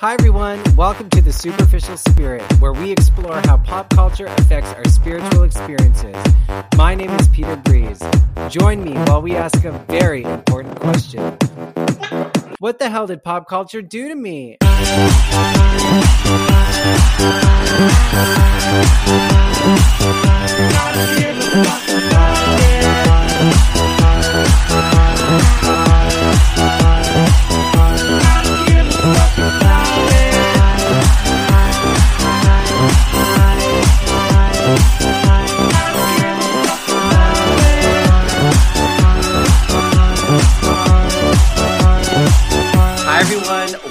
Hi, everyone. Welcome to The Superficial Spirit, where we explore how pop culture affects our spiritual experiences. My name is Peter Breeze. Join me while we ask a very important question What the hell did pop culture do to me?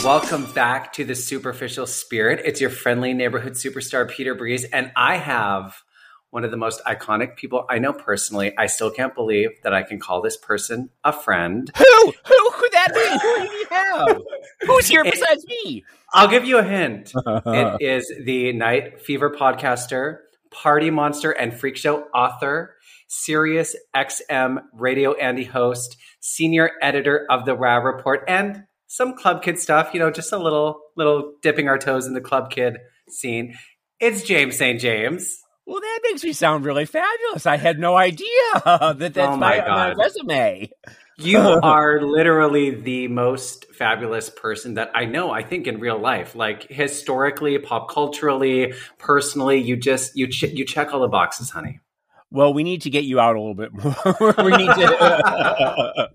Welcome back to the Superficial Spirit. It's your friendly neighborhood superstar, Peter Breeze, and I have one of the most iconic people I know personally. I still can't believe that I can call this person a friend. Who? Who could that be? Who do you have? Who's here It- besides me? I'll give you a hint. it is the Night Fever podcaster, party monster, and freak show author, Sirius XM radio Andy host, senior editor of the Wow Report, and some club kid stuff. You know, just a little, little dipping our toes in the club kid scene. It's James St. James. Well, that makes me sound really fabulous. I had no idea that that's Oh my my, my resume. You are literally the most fabulous person that I know. I think in real life, like historically, pop culturally, personally, you just you ch- you check all the boxes, honey. Well, we need to get you out a little bit more. we need to.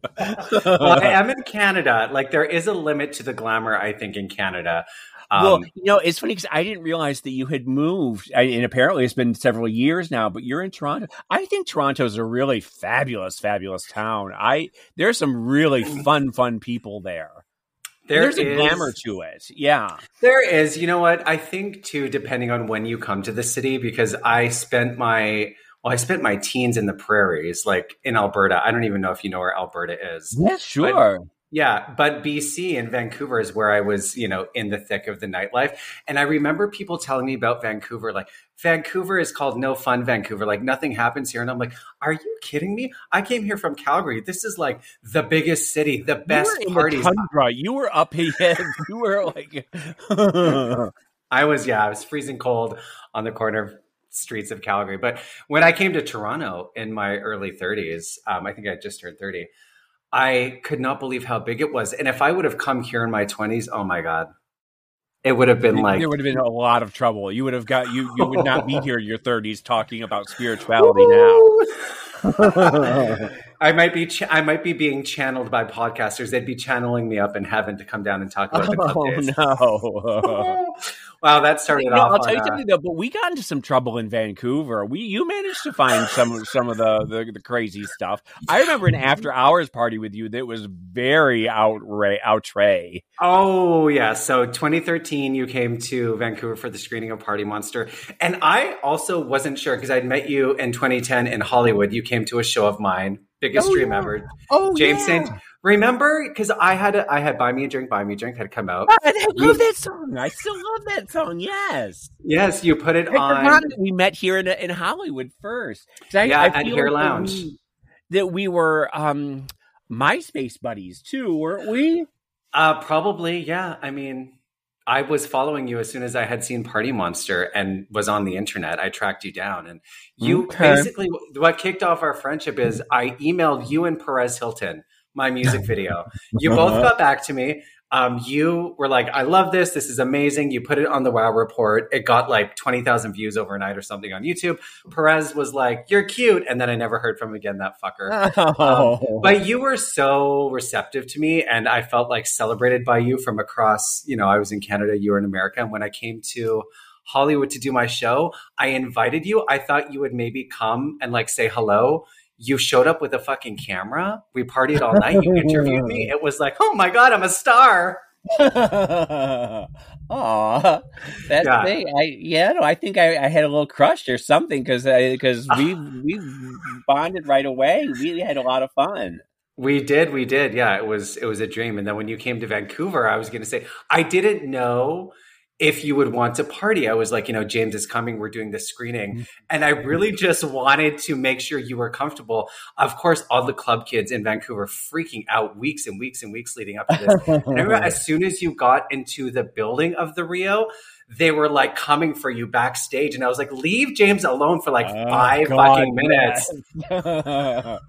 well, I am in Canada. Like there is a limit to the glamour, I think, in Canada. Um, well, you know, it's funny because I didn't realize that you had moved, I, and apparently it's been several years now. But you're in Toronto. I think Toronto is a really fabulous, fabulous town. I there's some really fun, fun people there. there There's a glamour to it. Yeah. There is. You know what? I think too, depending on when you come to the city, because I spent my well, I spent my teens in the prairies, like in Alberta. I don't even know if you know where Alberta is. Yeah, sure. Yeah, but BC and Vancouver is where I was, you know, in the thick of the nightlife. And I remember people telling me about Vancouver, like, Vancouver is called no fun Vancouver. Like, nothing happens here. And I'm like, are you kidding me? I came here from Calgary. This is like the biggest city, the best you parties. The. You were up here. You were like, I was, yeah, I was freezing cold on the corner of streets of Calgary. But when I came to Toronto in my early 30s, um, I think I just turned 30, I could not believe how big it was. And if I would have come here in my 20s, oh my God, it would have been like, there would have been a lot of trouble. You would have got you. You would not be here in your thirties talking about spirituality now. I might be ch- I might be being channeled by podcasters. They'd be channeling me up in heaven to come down and talk about the club Oh days. no! Wow, that started know, off. I'll tell you something though. But we got into some trouble in Vancouver. We you managed to find some some of the, the the crazy stuff. I remember an after hours party with you that was very outra outre. Oh yeah, so 2013 you came to Vancouver for the screening of Party Monster, and I also wasn't sure because I'd met you in 2010 in Hollywood. You came to a show of mine, biggest Oh, dream yeah. ever. Oh, James Saint, remember? Because I had a, I had buy me a drink, buy me a drink had come out. I love that song. I still love that song. Yes. Yes, you put it I on. we met here in in Hollywood first. I, Yeah, I at Hair like that Lounge. we- That we were um, MySpace buddies too, weren't we? Uh, probably, yeah. I mean, I was following you as soon as I had seen Party Monster and was on the internet. I tracked you down, and you Okay. basically what kicked off our friendship is I emailed you and Perez Hilton my music video. You both got back to me. Um, you were like, "I love this. This is amazing." You put it on the Wow Report. It got like twenty thousand views overnight or something on YouTube. Perez was like, "You're cute," and then I never heard from him again. That fucker. Oh, But you were so receptive to me, and I felt like celebrated by you from across. You know, I was in Canada, you were in America, and when I came to Hollywood to do my show, I invited you. I thought you would maybe come and like say hello. You showed up with a fucking camera. We partied all night. You interviewed me. It was like, oh my god, I'm a star. Aw, that's Yeah. thing. I yeah, no, I think I, I had a little crush or something because because we we bonded right away. We had a lot of fun. We did, we did. Yeah, it was it was a dream. And then when you came to Vancouver, I was going to say I didn't know if you would want to party. I was like, you know, James is coming. We're doing this screening. Mm-hmm. And I really just wanted to make sure you were comfortable. Of course, all the club kids in Vancouver freaking out weeks and weeks and weeks leading up to this. And I remember as soon as you got into the building of the Rio, they were like coming for you backstage. And I was like, leave James alone for like Oh, five God, fucking minutes.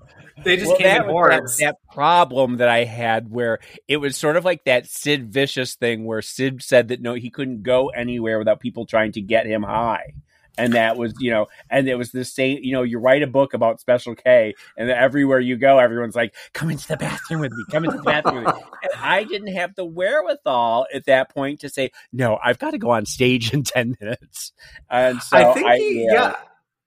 They just Well, came that in. That, that problem that I had where it was sort of like that Sid Vicious thing where Sid said that no, he couldn't go anywhere without people trying to get him high. And that was, you know, and it was the same, you know, you write a book about Special K, and everywhere you go, everyone's like, come into the bathroom with me, come into the bathroom with me. And I didn't have the wherewithal at that point to say, no, I've got to go on stage in 10 minutes. And so I think, you, yeah.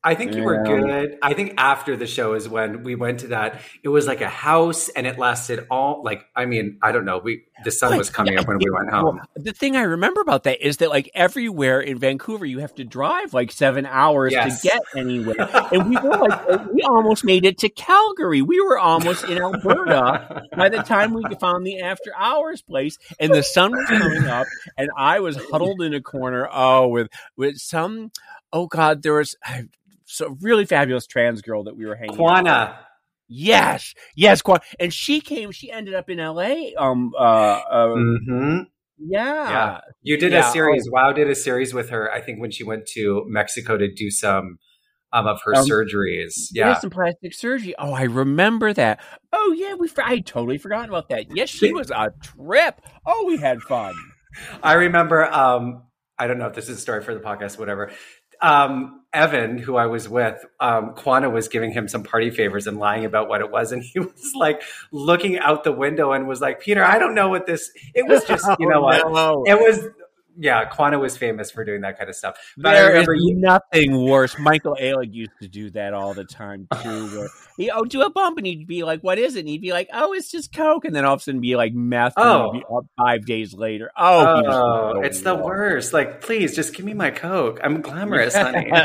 I think you were good. I think after the show is when we went to that. It was like a house, and it lasted all like. I mean, I don't know. We the sun Like, was coming yeah, up when we went Well, home. the thing I remember about that is that like everywhere in Vancouver, you have to drive like seven hours Yes. to get anywhere, and we were like, we almost made it to Calgary. We were almost in Alberta by the time we found the after hours place, and the sun was coming up, and I was huddled in a corner. Oh, with with some. Oh God, there was. So really fabulous trans girl that we were hanging. Quana. Yes, yes, Quan. And she came. She ended up in L.A. Um. Uh. uh hmm yeah. Yeah. You did Yeah, a series. Wow did a series with her. I think when she went to Mexico to do some um, of her Um, surgeries. Yeah. Yeah. some plastic surgery. Oh, I remember that. Oh, yeah, we. I had totally forgotten about that. Yes, she was a trip. Oh, we had fun. I remember. Um, I don't know if this is a story for the podcast, whatever. Um, Evan, who I was with, um, Quana was giving him some party favors and lying about what it was, and he was like looking out the window and was like, "Peter, I don't know what this." It was just, you know what? Oh, no. It was. Yeah, Quana was famous for doing that kind of stuff. But I There is remember you. nothing worse. Michael Alig used to do that all the time too. Where he oh do a bump and he'd be like, "What is it?" And he'd be like, "Oh, it's just coke," and then all of a sudden be like meth. Oh. be up five days later. Oh, Oh, it's the worst. Like, please, just give me my Coke. I'm glamorous, honey.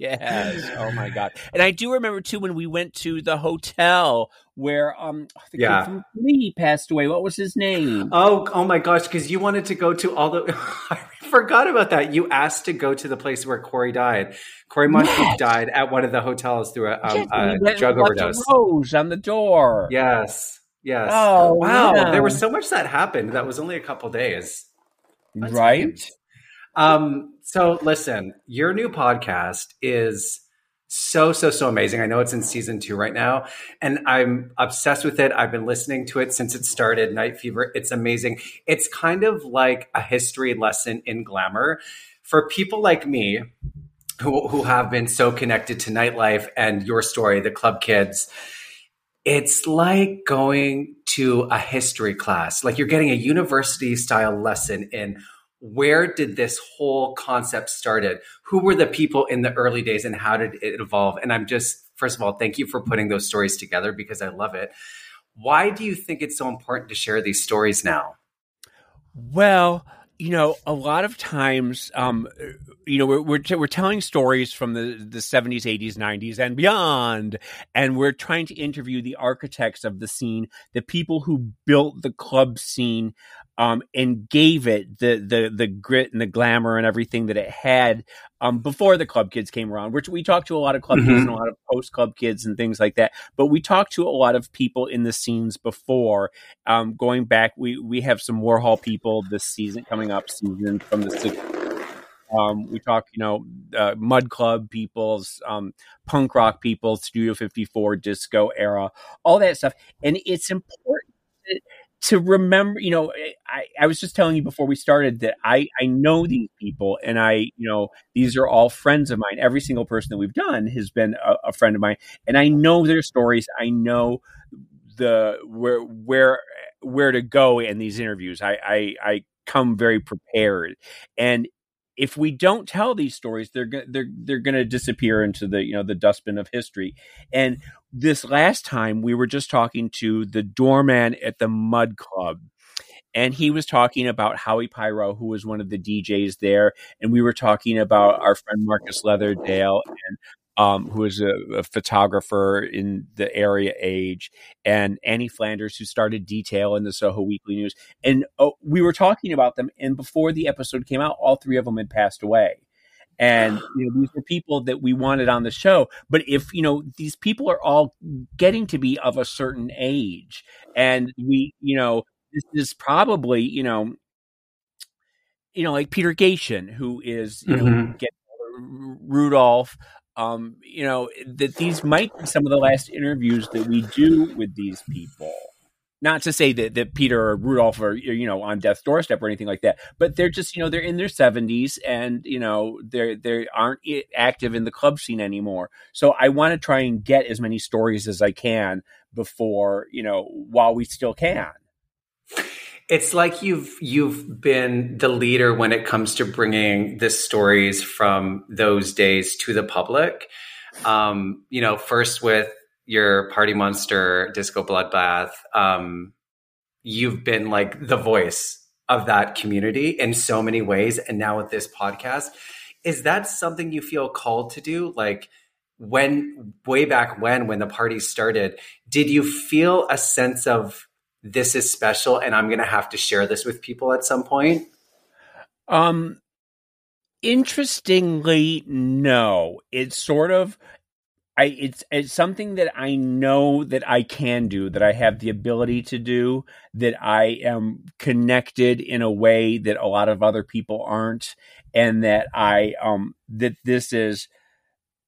Yes. Oh my god. And I do remember too when we went to the hotel where um the kid from Glee passed away. What was his name? Oh, oh my gosh! Because you wanted to go to all the. I forgot about that. You asked to go to the place where Cory died. Cory Monteith Yes. died at one of the hotels through a, um, Yes, a drug overdose. Rose on the door. Yes, yes. Oh, wow! yeah. There was so much that happened. That was only a couple days. That's right. Um, so listen, your new podcast is so, so, so amazing. I know it's in season two right now, and I'm obsessed with it. I've been listening to it since it started, Night Fever. It's amazing. It's kind of like a history lesson in glamour for people like me who, who have been so connected to nightlife and your story, the club kids. It's like going to a history class, like you're getting a university style lesson in where did this whole concept started? Who were the people in the early days and how did it evolve? And i'm just first of all thank you for putting those stories together because i love it. Why do you think it's so important to share these stories now? Well, you know, a lot of times, um, you know, we're we're, t- we're telling stories from the the seventies, eighties, nineties, and beyond, and we're trying to interview the architects of the scene, the people who built the club scene, um, and gave it the the the grit and the glamour and everything that it had, um, before the club kids came around. Which we talked to a lot of club kids Mhm. and a lot of post club kids and things like that, but we talked to a lot of people in the scenes before um, going back, we we have some Warhol people this season coming up season from the 60s. Um, we talk, you know, uh, Mud Club people's, um, punk rock people, Studio 54, disco era, all that stuff. And it's important to, to remember, you know, eh, I, I was just telling you before we started that I, I know these people and I, you know, these are all friends of mine. Every single person that we've done has been a, a friend of mine and I know their stories. I know the, where, where, where to go in these interviews. I, I, I come very prepared. And if we don't tell these stories, they're they're they're going to disappear into the you know the dustbin of history. And this last time, we were just talking to the doorman at the Mud Club, and he was talking about Howie Pyro, who was one of the DJs there, and we were talking about our friend Marcus Leatherdale and um, who is a, a, photographer in the area age, and Annie Flanders, who started Detail in the Soho Weekly News. And oh, we were talking about them, and before the episode came out, all three of them had passed away. And you know, these were people that we wanted on the show. But if you know, these people are all getting to be of a certain age, and we, you know, this is probably, you know, you know, like Peter Gatien, who is you mm-hmm. know, get Rudolph, um, you know, that these might be some of the last interviews that we do with these people. Not to say that, that Peter or Rudolph are you know on death's doorstep or anything like that, but they're just you know they're in their seventies and you know they're they aren't active in the club scene anymore. So I want to try and get as many stories as I can before you know while we still can. It's like you've you've been the leader when it comes to bringing the stories from those days to the public. Um, you know, first with your Party Monster Disco Bloodbath, um, you've been like the voice of that community in so many ways, and now with this podcast, is that something you feel called to do? Like when way back when when the party started, did you feel a sense of this is special and I'm going to have to share this with people at some point? Um, interestingly, no. It's sort of, I it's it's something that I know that I can do, that I have the ability to do, that I am connected in a way that a lot of other people aren't, and that I um that this is.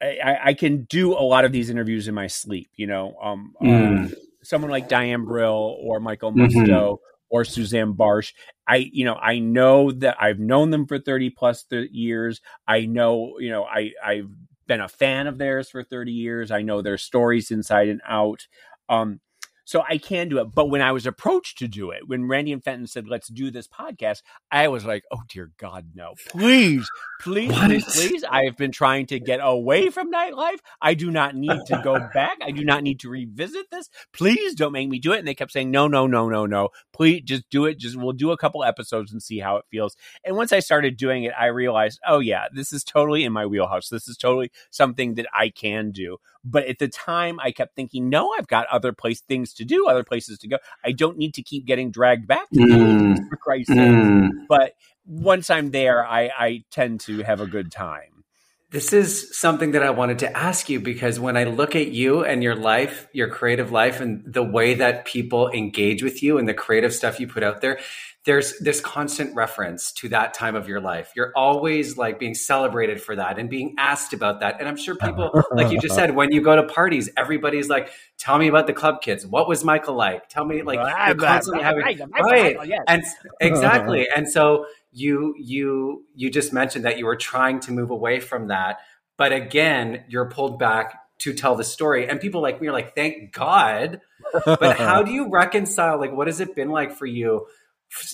I, I can do a lot of these interviews in my sleep, you know. Um, mm. um someone like Diane Brill or Michael Musto mm-hmm. or Suzanne Bartsch. I, you know, I know that I've known them for 30 plus th- years. I know, you know, I, I've been a fan of theirs for 30 years. I know their stories inside and out. Um, so I can do it. But when I was approached to do it, when Randy and Fenton said, let's do this podcast, I was like, oh, dear God, no. Please, please, please, please. I have been trying to get away from nightlife. I do not need to go back. I do not need to revisit this. Please don't make me do it. And they kept saying, no, no, no, no, no. Please just do it. Just we'll do a couple episodes and see how it feels. And once I started doing it, I realized, oh, yeah, this is totally in my wheelhouse. This is totally something that I can do. But at the time, I kept thinking, no, I've got other place things to do, other places to go. I don't need to keep getting dragged back to mm. for Christ's mm. But once I'm there, I, I tend to have a good time. This is something that I wanted to ask you because when I look at you and your life, your creative life, and the way that people engage with you and the creative stuff you put out there, there's this constant reference to that time of your life. You're always like being celebrated for that and being asked about that. And I'm sure people, like you just said, when you go to parties, everybody's like, "Tell me about the club kids. What was Michael like? Tell me." Like you're constantly having right, and exactly. And so you you you just mentioned that you were trying to move away from that, but again, you're pulled back to tell the story. And people like me are like, "Thank God." But how do you reconcile? Like, what has it been like for you?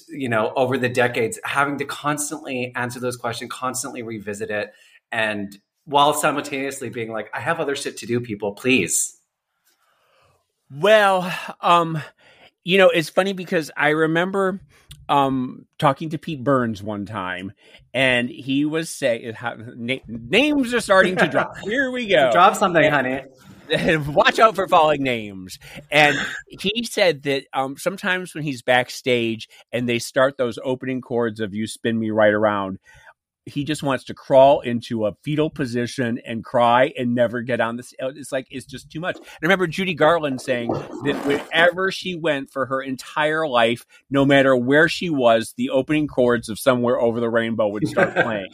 You know over the decades having to constantly answer those questions constantly revisit it and while simultaneously being like i have other shit to do people please. Well um you know it's funny because i remember um talking to pete burns one time and he was saying na- names are starting to drop. Here we go. Drop something honey watch out for falling names. And he said that um, sometimes when he's backstage and they start those opening chords of "You Spin Me Right Around," he just wants to crawl into a fetal position and cry and never get on this. It's like it's just too much. And I remember Judy Garland saying that wherever she went for her entire life, no matter where she was, the opening chords of "Somewhere Over the Rainbow" would start playing,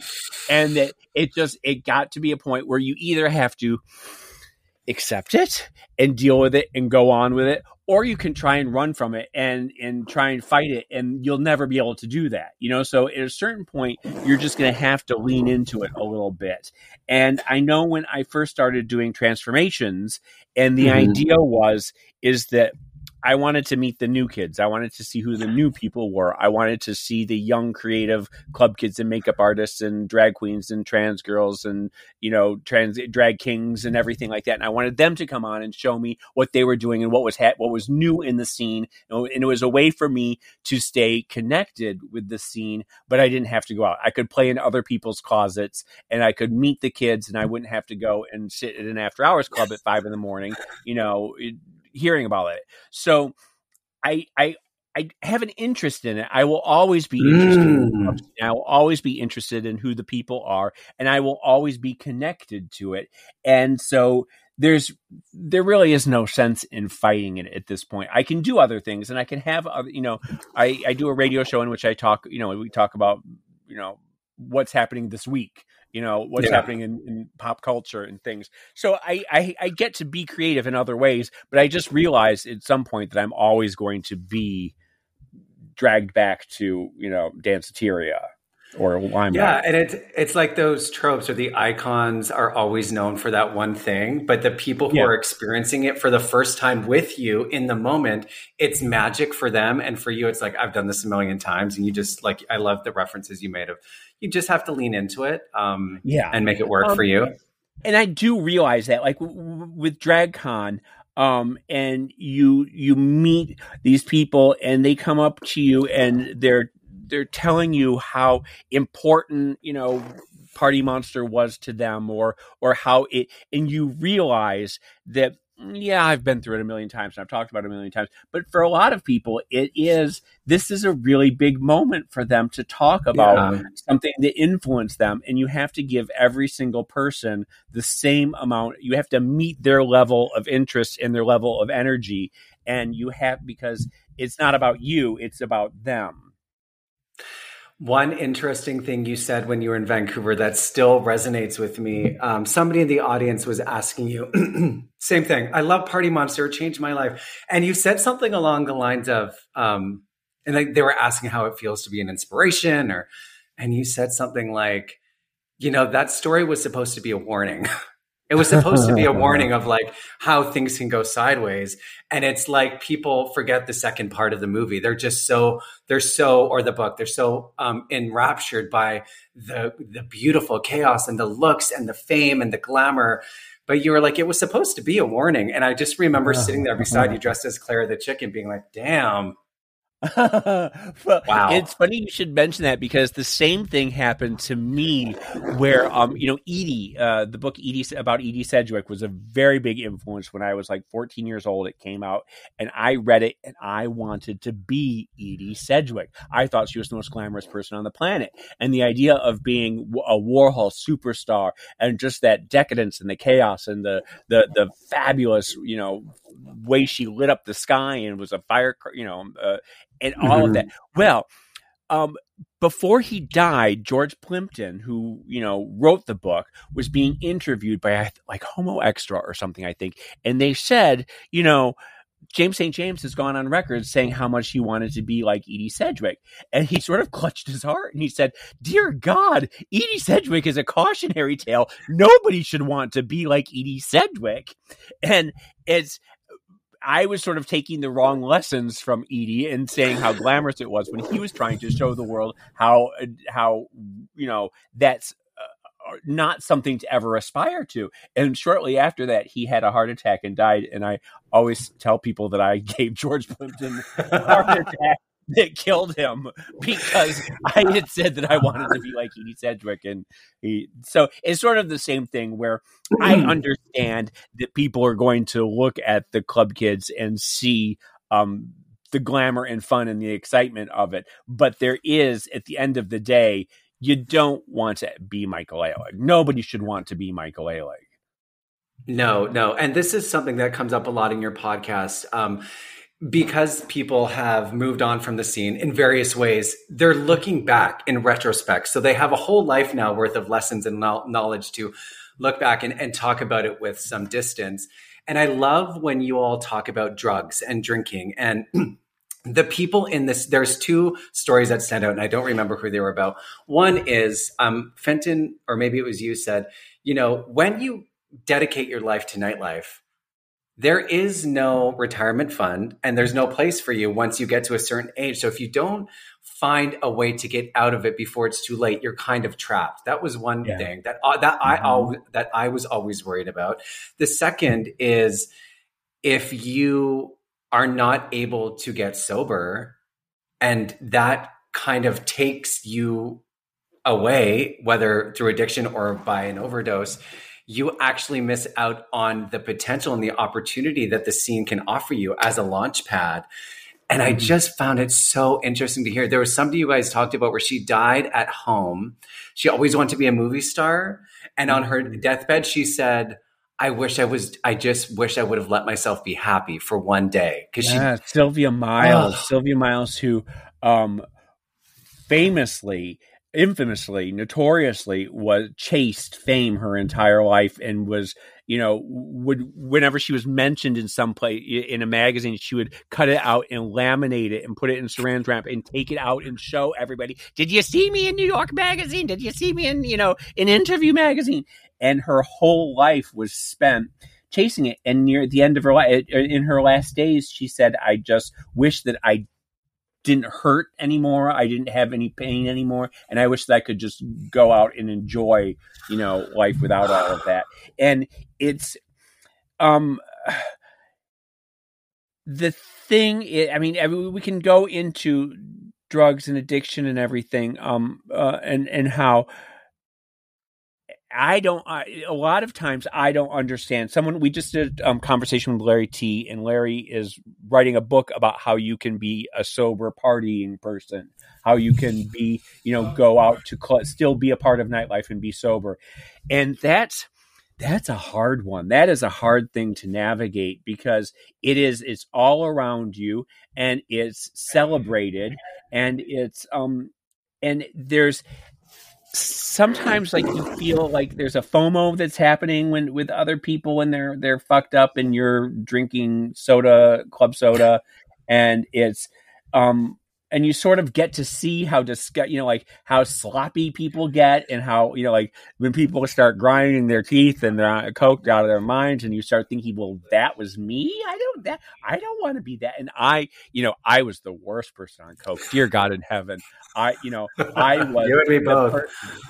and that it just it got to be a point where you either have to accept it and deal with it and go on with it or you can try and run from it and and try and fight it and you'll never be able to do that you know so at a certain point you're just going to have to lean into it a little bit and i know when i first started doing transformations and the mm-hmm. idea was is that I wanted to meet the new kids. I wanted to see who the new people were. I wanted to see the young creative club kids and makeup artists and drag queens and trans girls and you know trans drag kings and everything like that. And I wanted them to come on and show me what they were doing and what was ha- what was new in the scene. And it was a way for me to stay connected with the scene, but I didn't have to go out. I could play in other people's closets and I could meet the kids, and I wouldn't have to go and sit at an after hours club at five in the morning. You know. Hearing about it. So I I I have an interest in it. I will always be interested. Mm. In I will always be interested in who the people are, and I will always be connected to it. And so there's there really is no sense in fighting it at this point. I can do other things, and I can have other. You know, I I do a radio show in which I talk. You know, we talk about you know what's happening this week you know what's yeah. happening in, in, pop culture and things so I, I, I get to be creative in other ways but i just realized at some point that i'm always going to be dragged back to you know danceteria or Limelight. Yeah, and it's it's like those tropes or the icons are always known for that one thing, but the people who yeah. are experiencing it for the first time with you in the moment, it's magic for them, and for you, it's like I've done this a million times, and you just like I love the references you made of you just have to lean into it, um, yeah, and make it work um, for you. And I do realize that, like w- with DragCon, um, and you you meet these people and they come up to you and they're they're telling you how important you know party monster was to them or or how it and you realize that mm, yeah i've been through it a million times and i've talked about it a million times but for a lot of people it is this is a really big moment for them to talk about yeah. something that influenced them and you have to give every single person the same amount you have to meet their level of interest and their level of energy and you have because it's not about you it's about them one interesting thing you said when you were in Vancouver that still resonates with me. Um, somebody in the audience was asking you, same thing. I love Party Monster, changed my life. And you said something along the lines of, um, and like they were asking how it feels to be an inspiration, or, and you said something like, you know, that story was supposed to be a warning. It was supposed to be a warning of like how things can go sideways. And it's like people forget the second part of the movie. They're just so, they're so, or the book, they're so um, enraptured by the, the beautiful chaos and the looks and the fame and the glamour. But you were like, it was supposed to be a warning. And I just remember sitting there beside you dressed as Clara the chicken being like, damn, wow. It's funny you should mention that because the same thing happened to me where um you know Edie uh the book Edie about Edie Sedgwick was a very big influence when I was like 14 years old it came out and I read it and I wanted to be Edie Sedgwick. I thought she was the most glamorous person on the planet and the idea of being a Warhol superstar and just that decadence and the chaos and the the the fabulous, you know, way she lit up the sky and was a fire, you know, uh, and all mm-hmm. of that. Well, um, before he died, George Plimpton, who you know wrote the book, was being interviewed by like Homo Xtra or something, I think, and they said, you know. James St. James has gone on record saying how much he wanted to be like Edie Sedgwick. And he sort of clutched his heart and he said, Dear God, Edie Sedgwick is a cautionary tale. Nobody should want to be like Edie Sedgwick. And it's I was sort of taking the wrong lessons from Edie and saying how glamorous it was when he was trying to show the world how how you know that's uh, not something to ever aspire to. And shortly after that, he had a heart attack and died. And I always tell people that I gave George Plimpton a heart attack that killed him because I had said that I wanted to be like Edie Sedgwick, and he. So it's sort of the same thing where I understand that people are going to look at the club kids and see um, the glamour and fun and the excitement of it, but there is at the end of the day, you don't want to be Michael Alig. Nobody should want to be Michael Alig. No, no, and this is something that comes up a lot in your podcast. Um, because people have moved on from the scene in various ways, they're looking back in retrospect. So they have a whole life now worth of lessons and knowledge to look back and, and talk about it with some distance. And I love when you all talk about drugs and drinking and the people in this there's two stories that stand out and i don't remember who they were about one is um, fenton or maybe it was you said you know when you dedicate your life to nightlife there is no retirement fund and there's no place for you once you get to a certain age. So if you don't find a way to get out of it before it's too late, you're kind of trapped. That was one yeah. thing that uh, that mm-hmm. I always, that I was always worried about. The second is if you are not able to get sober and that kind of takes you away whether through addiction or by an overdose you actually miss out on the potential and the opportunity that the scene can offer you as a launch pad. And I mm-hmm. just found it so interesting to hear. There was somebody you guys talked about where she died at home. She always wanted to be a movie star. And on her mm-hmm. deathbed, she said, I wish I was, I just wish I would have let myself be happy for one day. Cause yeah, she, Sylvia Miles, oh. Sylvia Miles, who, um, famously infamously, notoriously was chased fame her entire life and was, you know, would whenever she was mentioned in some place in a magazine, she would cut it out and laminate it and put it in saran wrap and take it out and show everybody. Did you see me in New York Magazine? Did you see me in you know an interview magazine? And her whole life was spent chasing it. And near the end of her life, uh, in her last days, she said, "I just wish that I didn't hurt anymore. I didn't have any pain anymore. And I wish that I could just go out and enjoy, you know, life without all of that. And it's, um, the thing is, I mean, we can go into drugs and addiction and everything, um, uh, and, and how, I don't. I, a lot of times, I don't understand. Someone we just did a um, conversation with Larry T, and Larry is writing a book about how you can be a sober partying person, how you can be, you know, go out to cl- still be a part of nightlife and be sober, and that's that's a hard one. That is a hard thing to navigate because it is it's all around you and it's celebrated and it's um and there's sometimes like you feel like there's a FOMO that's happening when with other people when they're they're fucked up and you're drinking soda, club soda, and it's um and you sort of get to see how disgust, you know, like how sloppy people get, and how you know, like when people start grinding their teeth and they're coked out of their minds, and you start thinking, well, that was me. I don't that I don't want to be that. And I, you know, I was the worst person on coke. Dear God in heaven, I, you know, I was. you and me both.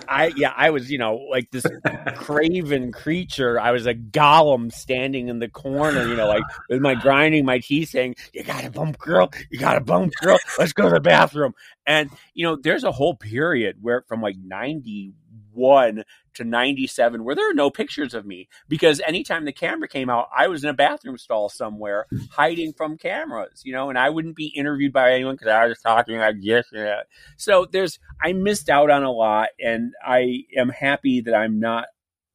I yeah, I was, you know, like this craven creature. I was a golem standing in the corner, you know, like with my grinding my teeth, saying, "You got a bump, girl. You got a bump, girl. Let's go the bathroom." And you know, there's a whole period where from like 91 to 97 where there are no pictures of me because anytime the camera came out i was in a bathroom stall somewhere hiding from cameras you know and i wouldn't be interviewed by anyone because i was talking like yes yeah. so there's i missed out on a lot and i am happy that i'm not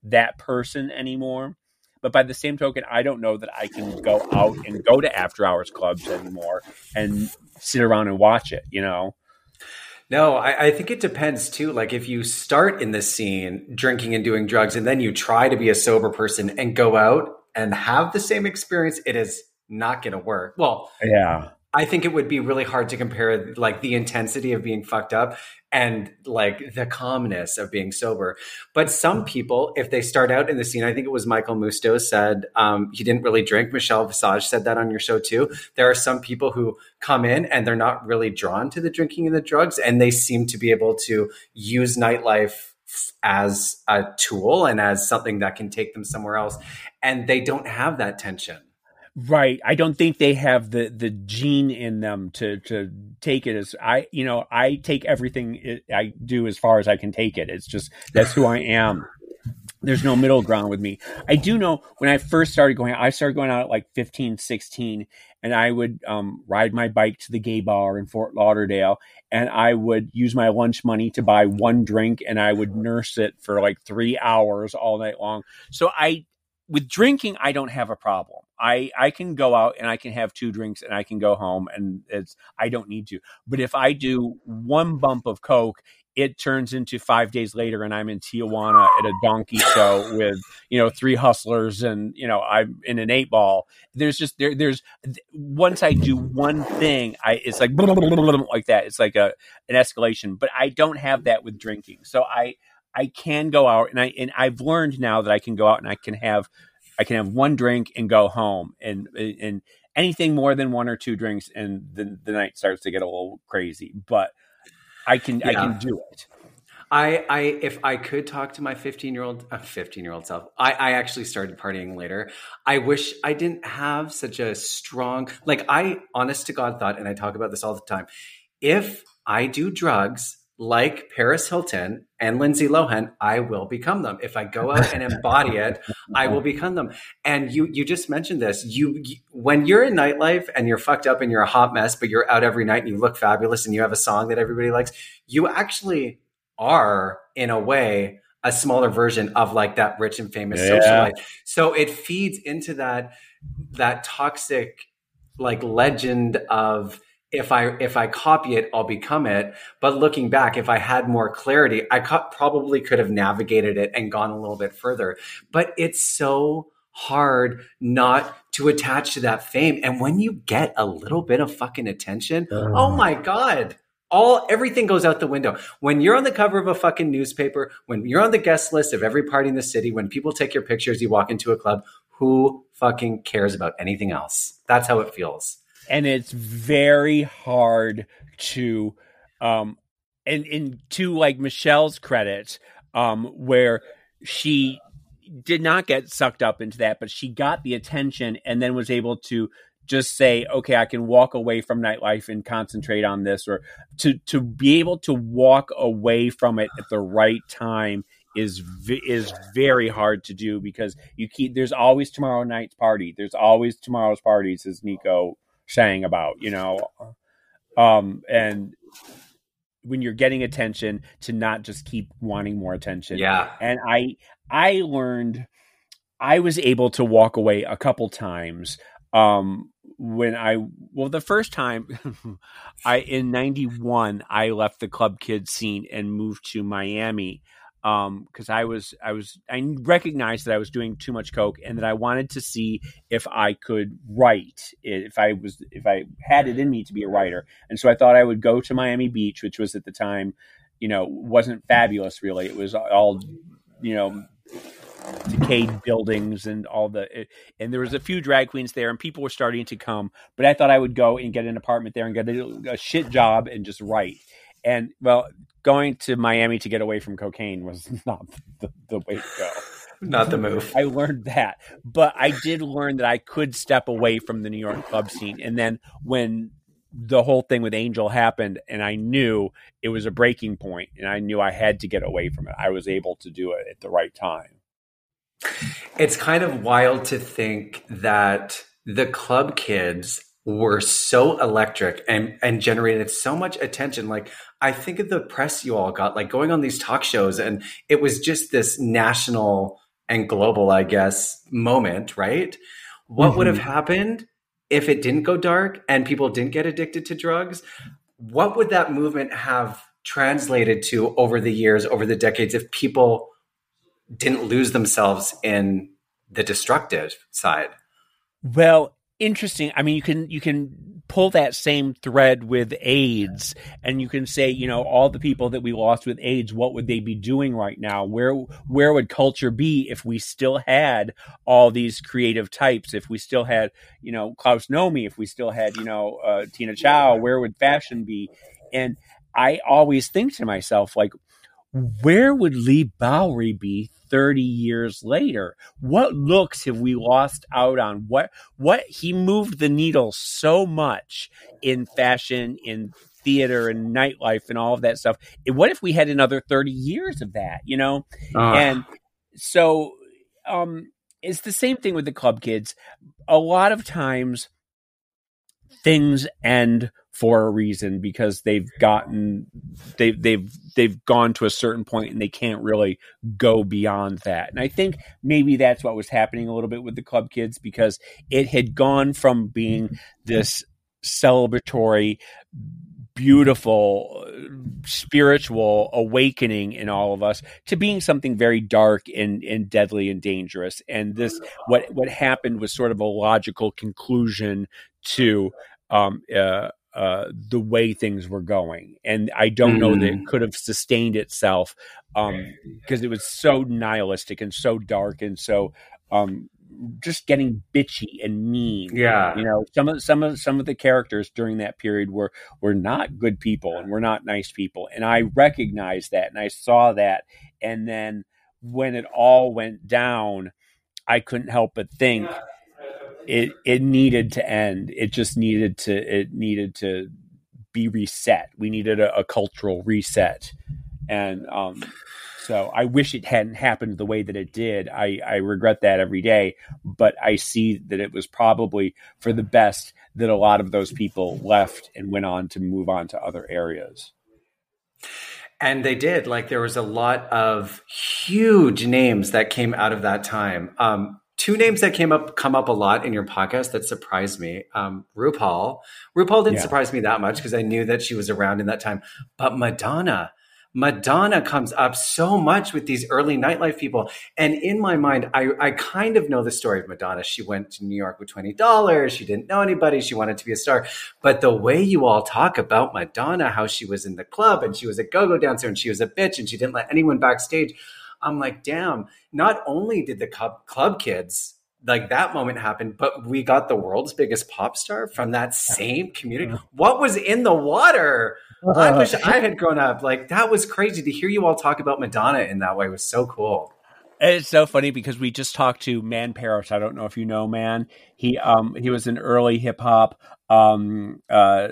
that person anymore but by the same token i don't know that i can go out and go to after hours clubs anymore and sit around and watch it you know no, I, I, think it depends too. Like if you start in the scene drinking and doing drugs, and then you try to be a sober person and go out and have the same experience, it is not going to work. Well, yeah. I think it would be really hard to compare like the intensity of being fucked up and like the calmness of being sober. But some people, if they start out in the scene, I think it was Michael Musto said um, he didn't really drink. Michelle Visage said that on your show too. There are some people who come in and they're not really drawn to the drinking and the drugs, and they seem to be able to use nightlife as a tool and as something that can take them somewhere else. And they don't have that tension. Right. I don't think they have the the gene in them to to take it as I you know I take everything I do as far as I can take it. It's just that's who I am. There's no middle ground with me. I do know when I first started going I started going out at like 15, 16 and I would um, ride my bike to the gay bar in Fort Lauderdale and I would use my lunch money to buy one drink and I would nurse it for like 3 hours all night long. So I with drinking I don't have a problem. I I can go out and I can have two drinks and I can go home and it's I don't need to. But if I do one bump of coke, it turns into five days later and I'm in Tijuana at a donkey show with you know three hustlers and you know I'm in an eight ball. There's just there there's once I do one thing, I it's like like that. It's like a an escalation. But I don't have that with drinking, so I I can go out and I and I've learned now that I can go out and I can have I can have one drink and go home, and and anything more than one or two drinks, and the the night starts to get a little crazy. But I can yeah. I can do it. I, I, if I could talk to my 15 year old, uh, 15 year old self, I, I actually started partying later. I wish I didn't have such a strong, like, I, honest to God, thought, and I talk about this all the time. If I do drugs like Paris Hilton and Lindsay Lohan, I will become them. If I go out and embody it, I will become them. And you you just mentioned this. You, you, when you're in nightlife and you're fucked up and you're a hot mess, but you're out every night and you look fabulous and you have a song that everybody likes, you actually are in a way a smaller version of like that rich and famous yeah. socialite. So it feeds into that that toxic like legend of if I if I copy it, I'll become it. But looking back, if I had more clarity, I co- probably could have navigated it and gone a little bit further. But it's so hard not to attach to that fame. And when you get a little bit of fucking attention, uh. oh my god, all everything goes out the window. When you're on the cover of a fucking newspaper, when you're on the guest list of every party in the city, when people take your pictures, you walk into a club. Who fucking cares about anything else? That's how it feels and it's very hard to um and and to like Michelle's credit um where she did not get sucked up into that but she got the attention and then was able to just say okay I can walk away from nightlife and concentrate on this or to to be able to walk away from it at the right time is is very hard to do because you keep there's always tomorrow night's party. There's always tomorrow's parties as Nico saying about, you know. Um, and when you're getting attention to not just keep wanting more attention. Yeah. And I I learned I was able to walk away a couple times um when I well the first time I in 91 I left the club kids scene and moved to Miami um because i was i was i recognized that i was doing too much coke and that i wanted to see if i could write if i was if i had it in me to be a writer. And so i thought i would go to miami beach which was at the time you know wasn't fabulous really. It was all you know decayed buildings and all the and there was a few drag queens there and people were starting to come but i thought i would go and get an apartment there and get a, a shit job and just write and well going to Miami to get away from cocaine was not the, the way to go. Not the move. I learned that. But I did learn that I could step away from the New York club scene. And then when the whole thing with Angel happened and I knew it was a breaking point and I knew I had to get away from it, I was able to do it at the right time. It's kind of wild to think that the club kids were so electric and and generated so much attention like i think of the press you all got like going on these talk shows and it was just this national and global i guess moment right what mm-hmm. would have mm-hmm. happened if it didn't go dark and people didn't get addicted to drugs what would that movement have translated to over the years over the decades if people didn't lose themselves in the destructive side well interesting. I mean, you can you can pull that same thread with AIDS, and you can say, you know, all the people that we lost with AIDS, what would they be doing right now? Where where would culture be if we still had all these creative types? If we still had, you know, Klaus Nomi, if we still had, you know, uh, Tina Chow, where would fashion be? And I always think to myself, like, where would Leigh Bowery be 30 years later? What looks have we lost out on? What what he moved the needle so much in fashion, in theater and nightlife and all of that stuff. And What if we had another 30 years of that, you know? Uh. And so um it's the same thing with the club kids. A lot of times things end for a reason because they've gotten they've they've they've gone to a certain point and they can't really go beyond that. And I think maybe that's what was happening a little bit with the club kids because it had gone from being this celebratory beautiful spiritual awakening in all of us to being something very dark and, and deadly and dangerous and this what what happened was sort of a logical conclusion to um, uh, uh, the way things were going. And I don't mm. know that it mm. could have sustained itself because um, it was so nihilistic and so dark and so um, just getting bitchy and mean. Yeah, you know, some of some of some of the characters during that period were were not good people and were not nice people, and I recognized that and I saw that, and then when it all went down, I couldn't help but think it it needed to end. It just needed to it needed to be reset. We needed a, a cultural reset, and um, so I wish it hadn't happened the way that it did. I, I regret that every day, but I see that it was probably for the best that a lot of those people left and went on to move on to other areas. And they did. Like there was a lot of huge names that came out of that time. Um, two names that came up come up a lot in your podcast that surprised me. Um, RuPaul. RuPaul didn't yeah. surprise me that much because I knew that she was around in that time. But Madonna. Madonna comes up so much with these early nightlife people. And in my mind, I, I kind of know the story of Madonna. She went to New York with $20. She didn't know anybody. She wanted to be a star. But the way you all talk about Madonna, how she was in the club and she was a go go dancer and she was a bitch and she didn't let anyone backstage. I'm like, damn, not only did the club, club kids like that moment happened, but we got the world's biggest pop star from that same community. What was in the water? I wish I had grown up. Like that was crazy to hear you all talk about Madonna in that way was so cool. It's so funny because we just talked to Man Parrish. I don't know if you know Man. He um he was an early hip hop um uh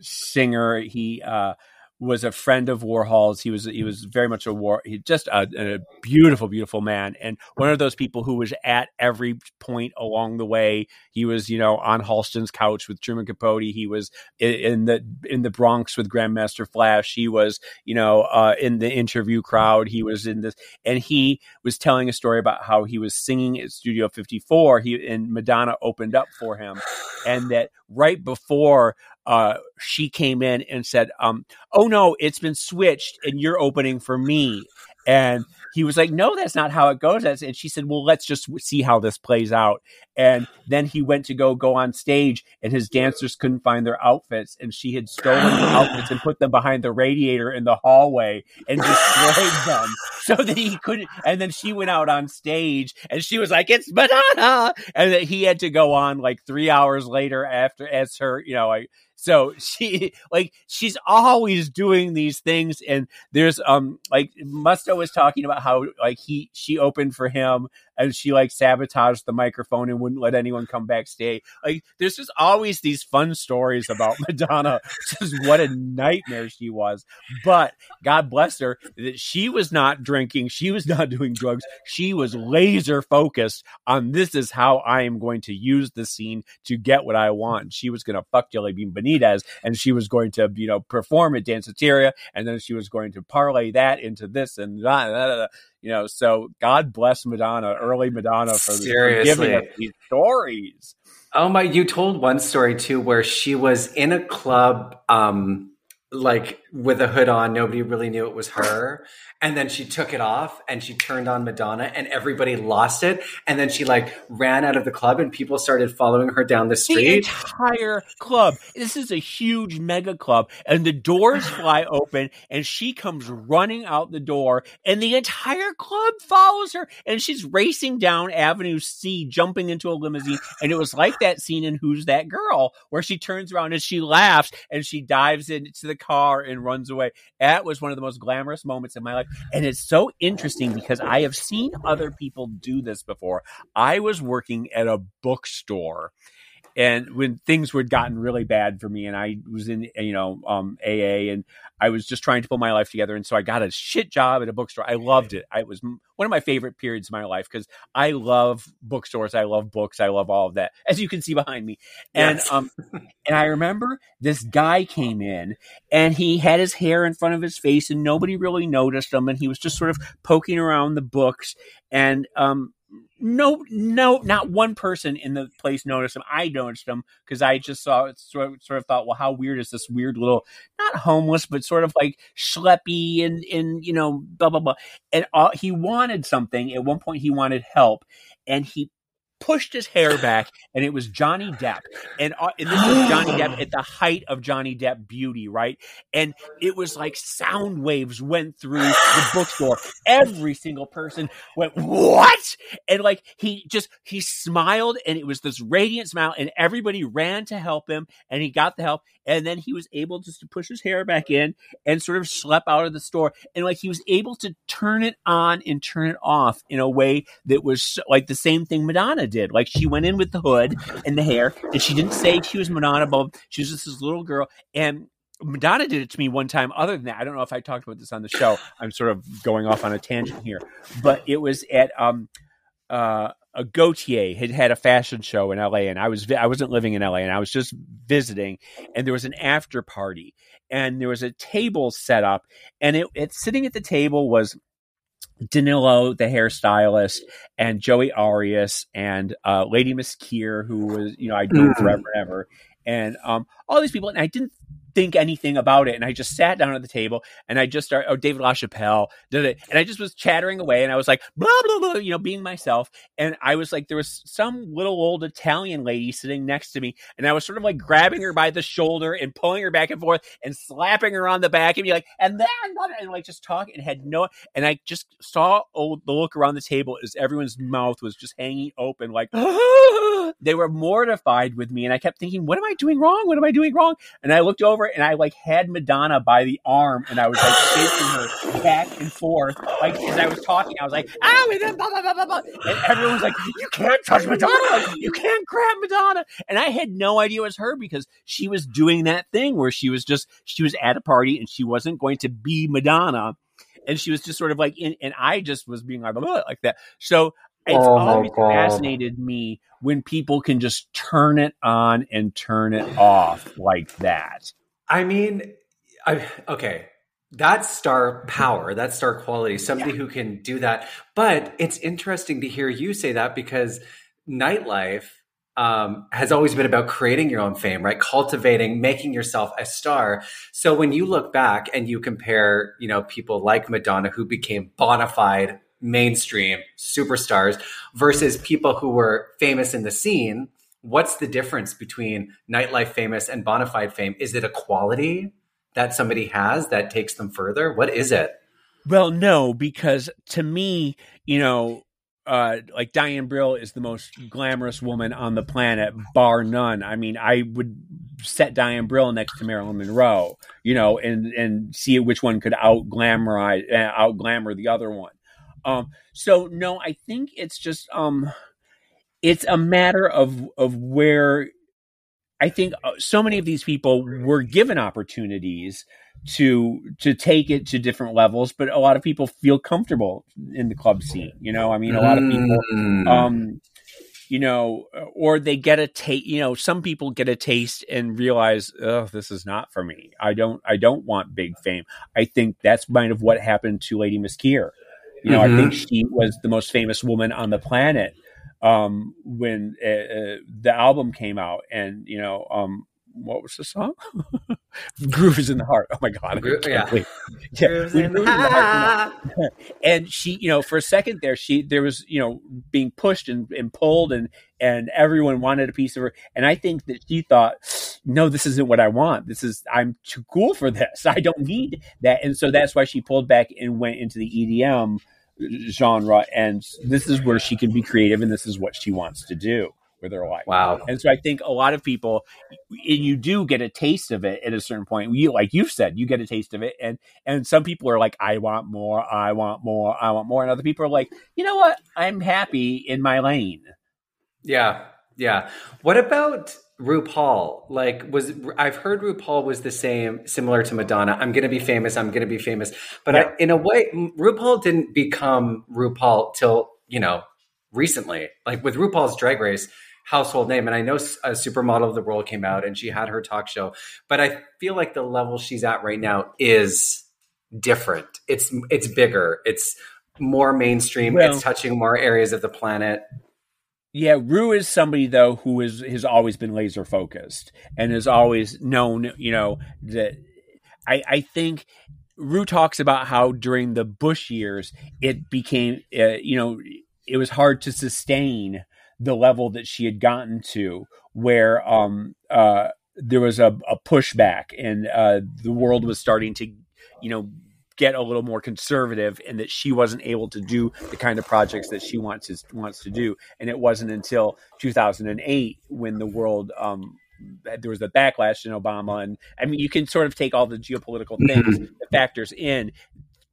singer. He uh was a friend of Warhol's. He was he was very much a war. He just a, a, beautiful, beautiful man, and one of those people who was at every point along the way. He was, you know, on Halston's couch with Truman Capote. He was in, the in the Bronx with Grandmaster Flash. He was, you know, uh, in the interview crowd. He was in this, and he was telling a story about how he was singing at Studio 54. He and Madonna opened up for him, and that right before uh, she came in and said, um, "Oh no, it's been switched, and you're opening for me." And he was like, "No, that's not how it goes." And she said, "Well, let's just see how this plays out." And then he went to go go on stage, and his dancers couldn't find their outfits, and she had stolen the outfits and put them behind the radiator in the hallway and destroyed them so that he couldn't. And then she went out on stage, and she was like, "It's Madonna," and that he had to go on like three hours later after as her, you know, like so she like she's always doing these things, and there's um like Musto was talking about how like he she opened for him and she like sabotaged the microphone and wouldn't let anyone come backstage. Like there's just always these fun stories about Madonna, just what a nightmare she was. But God bless her that she was not drinking, she was not doing drugs. She was laser focused on this is how I am going to use the scene to get what I want. She was going to fuck Jelly Bean Benitez and she was going to, you know, perform at Danceteria and then she was going to parlay that into this and that you know, so God bless Madonna, early Madonna, for, for giving us these stories. Oh my! You told one story too, where she was in a club, um, like with a hood on. Nobody really knew it was her, and then she took it off and she turned on Madonna and everybody lost it. And then she like ran out of the club and people started following her down the street. The entire club. This is a huge mega club and the doors fly open and she comes running out the door and the entire club follows her and she's racing down Avenue C, jumping into a limousine. And it was like that scene in Who's That Girl where she turns around and she laughs and she dives into the car and runs away. That was one of the most glamorous moments in my life. And it's so interesting because I have seen other people do this before. I was working at a bookstore and when things were gotten really bad for me and i was in you know um, aa and i was just trying to pull my life together and so i got a shit job at a bookstore. I loved it. I was one of my favorite periods of my life because i love bookstores i love books i love all of that as you can see behind me. And yes. um and i remember this guy came in and he had his hair in front of his face and nobody really noticed him and he was just sort of poking around the books and um no, no, not one person in the place noticed him. I noticed him because I just saw sort of, sort of thought, well, how weird is this weird little, not homeless, but sort of like schleppy and, and, you know, blah, blah, blah. And uh, he wanted something. At one point, he wanted help and he pushed his hair back, and it was Johnny Depp, and uh, and this was Johnny Depp at the height of Johnny Depp beauty, right? And it was like sound waves went through the bookstore. Every single person went what? And like he just he smiled, and it was this radiant smile, and everybody ran to help him, and he got the help, and then he was able just to push his hair back in and sort of schlep out of the store, and like he was able to turn it on and turn it off in a way that was like the same thing Madonna did. Like she went in with the hood and the hair, and she didn't say she was Madonna, but she was just this little girl. And Madonna did it to me one time. Other than that, I don't know if I talked about this on the show. I'm sort of going off on a tangent here, but it was at um uh a Gaultier had had a fashion show in LA and I was I wasn't living in LA and I was just visiting and there was an after party and there was a table set up and it, it sitting at the table was Danilo, the hairstylist, and Joey Arias and uh, Lady Miss Kier, who was, you know, I'd known mm. forever and ever. And um, all these people, and I didn't think anything about it. And I just sat down at the table and I just started, oh, David LaChapelle did it. And I just was chattering away and I was like, blah, blah, blah, you know, being myself. And I was like, there was some little old Italian lady sitting next to me. And I was sort of like grabbing her by the shoulder and pulling her back and forth and slapping her on the back and be like, and then, and like just talking and had no, and I just saw old, the look around the table as everyone's mouth was just hanging open, like, they were mortified with me. And I kept thinking, what am I doing wrong? What am I doing wrong? And I looked over and I like had Madonna by the arm and I was like shaking her back and forth. Like as I was talking, I was like, ah, and then blah, blah, blah, blah, blah. And everyone was like, you can't touch Madonna. You can't grab Madonna. And I had no idea it was her because she was doing that thing where she was just, she was at a party and she wasn't going to be Madonna. And she was just sort of like, in, and I just was being like, like that. So it's oh always fascinated me when people can just turn it on and turn it off like that. I mean, I, okay, that's star power, that's star quality, somebody yeah. who can do that. But it's interesting to hear you say that because nightlife um, has always been about creating your own fame, right? Cultivating, making yourself a star. So when you look back and you compare, you know, people like Madonna who became bona fide mainstream superstars versus people who were famous in the scene what's the difference between nightlife famous and bona fide fame? Is it a quality that somebody has that takes them further? What is it? Well, no, because to me, you know, uh, like Diane Brill is the most glamorous woman on the planet, bar none. I mean, I would set Diane Brill next to Marilyn Monroe, you know, and and see which one could out glamorize, uh, out glamour the other one. Um, so no, I think it's just um, it's a matter of of where I think uh, so many of these people were given opportunities to to take it to different levels, but a lot of people feel comfortable in the club scene. You know, I mean, a lot of people, mm. um, you know, or they get a taste. You know, some people get a taste and realize, oh, this is not for me. I don't, I don't want big fame. I think that's kind of what happened to Lady Miss Kier. You know, mm-hmm. I think she was the most famous woman on the planet um, when uh, uh, the album came out, and you know, um, what was the song? Groove is in the heart. Oh my god! Gro- yeah, yeah. and she, you know, for a second there, she there was, you know, being pushed and, and pulled, and and everyone wanted a piece of her. And I think that she thought, no, this isn't what I want. This is I'm too cool for this. I don't need that. And so that's why she pulled back and went into the EDM genre and this is where she can be creative and this is what she wants to do with her life. Wow. And so i think a lot of people and you do get a taste of it at a certain point. You like you've said you get a taste of it and and some people are like i want more i want more i want more and other people are like you know what? I'm happy in my lane. Yeah yeah. What about RuPaul, like, was I've heard RuPaul was the same, similar to Madonna. I'm going to be famous. I'm going to be famous. But yeah. I, in a way, RuPaul didn't become RuPaul till you know recently. Like with RuPaul's Drag Race, household name. And I know a supermodel of the world came out and she had her talk show. But I feel like the level she's at right now is different. It's it's bigger. It's more mainstream. Well, it's touching more areas of the planet. Yeah, Rue is somebody though who is has always been laser focused and has always known, you know, that I I think Rue talks about how during the Bush years it became, uh, you know, it was hard to sustain the level that she had gotten to, where um, uh, there was a, a pushback and uh, the world was starting to, you know, get a little more conservative and that she wasn't able to do the kind of projects that she wants to, wants to do. And it wasn't until 2008 when the world um, there was the backlash in Obama, and I mean, you can sort of take all the geopolitical things, the factors in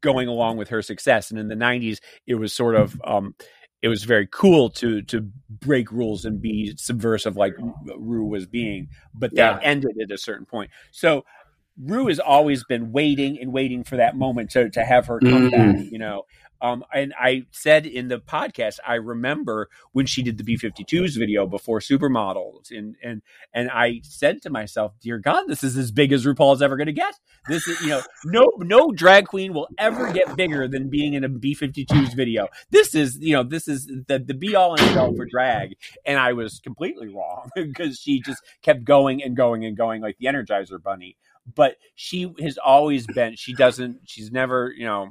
going along with her success. And in the '90s, it was sort of um, it was very cool to to break rules and be subversive, like Ru was being. But that yeah. ended at a certain point. So Ru has always been waiting and waiting for that moment to to have her come mm-hmm. back. You know, um, and I said in the podcast, I remember when she did the B 52s video before Supermodels. And, and, and I said to myself, dear God, this is as big as RuPaul's ever going to get. This is, you know, no, no drag queen will ever get bigger than being in a B 52s video. This is, you know, this is the, the be all and end all for drag. And I was completely wrong because she just kept going and going and going like the Energizer Bunny. But she has always been, she doesn't, she's never, you know,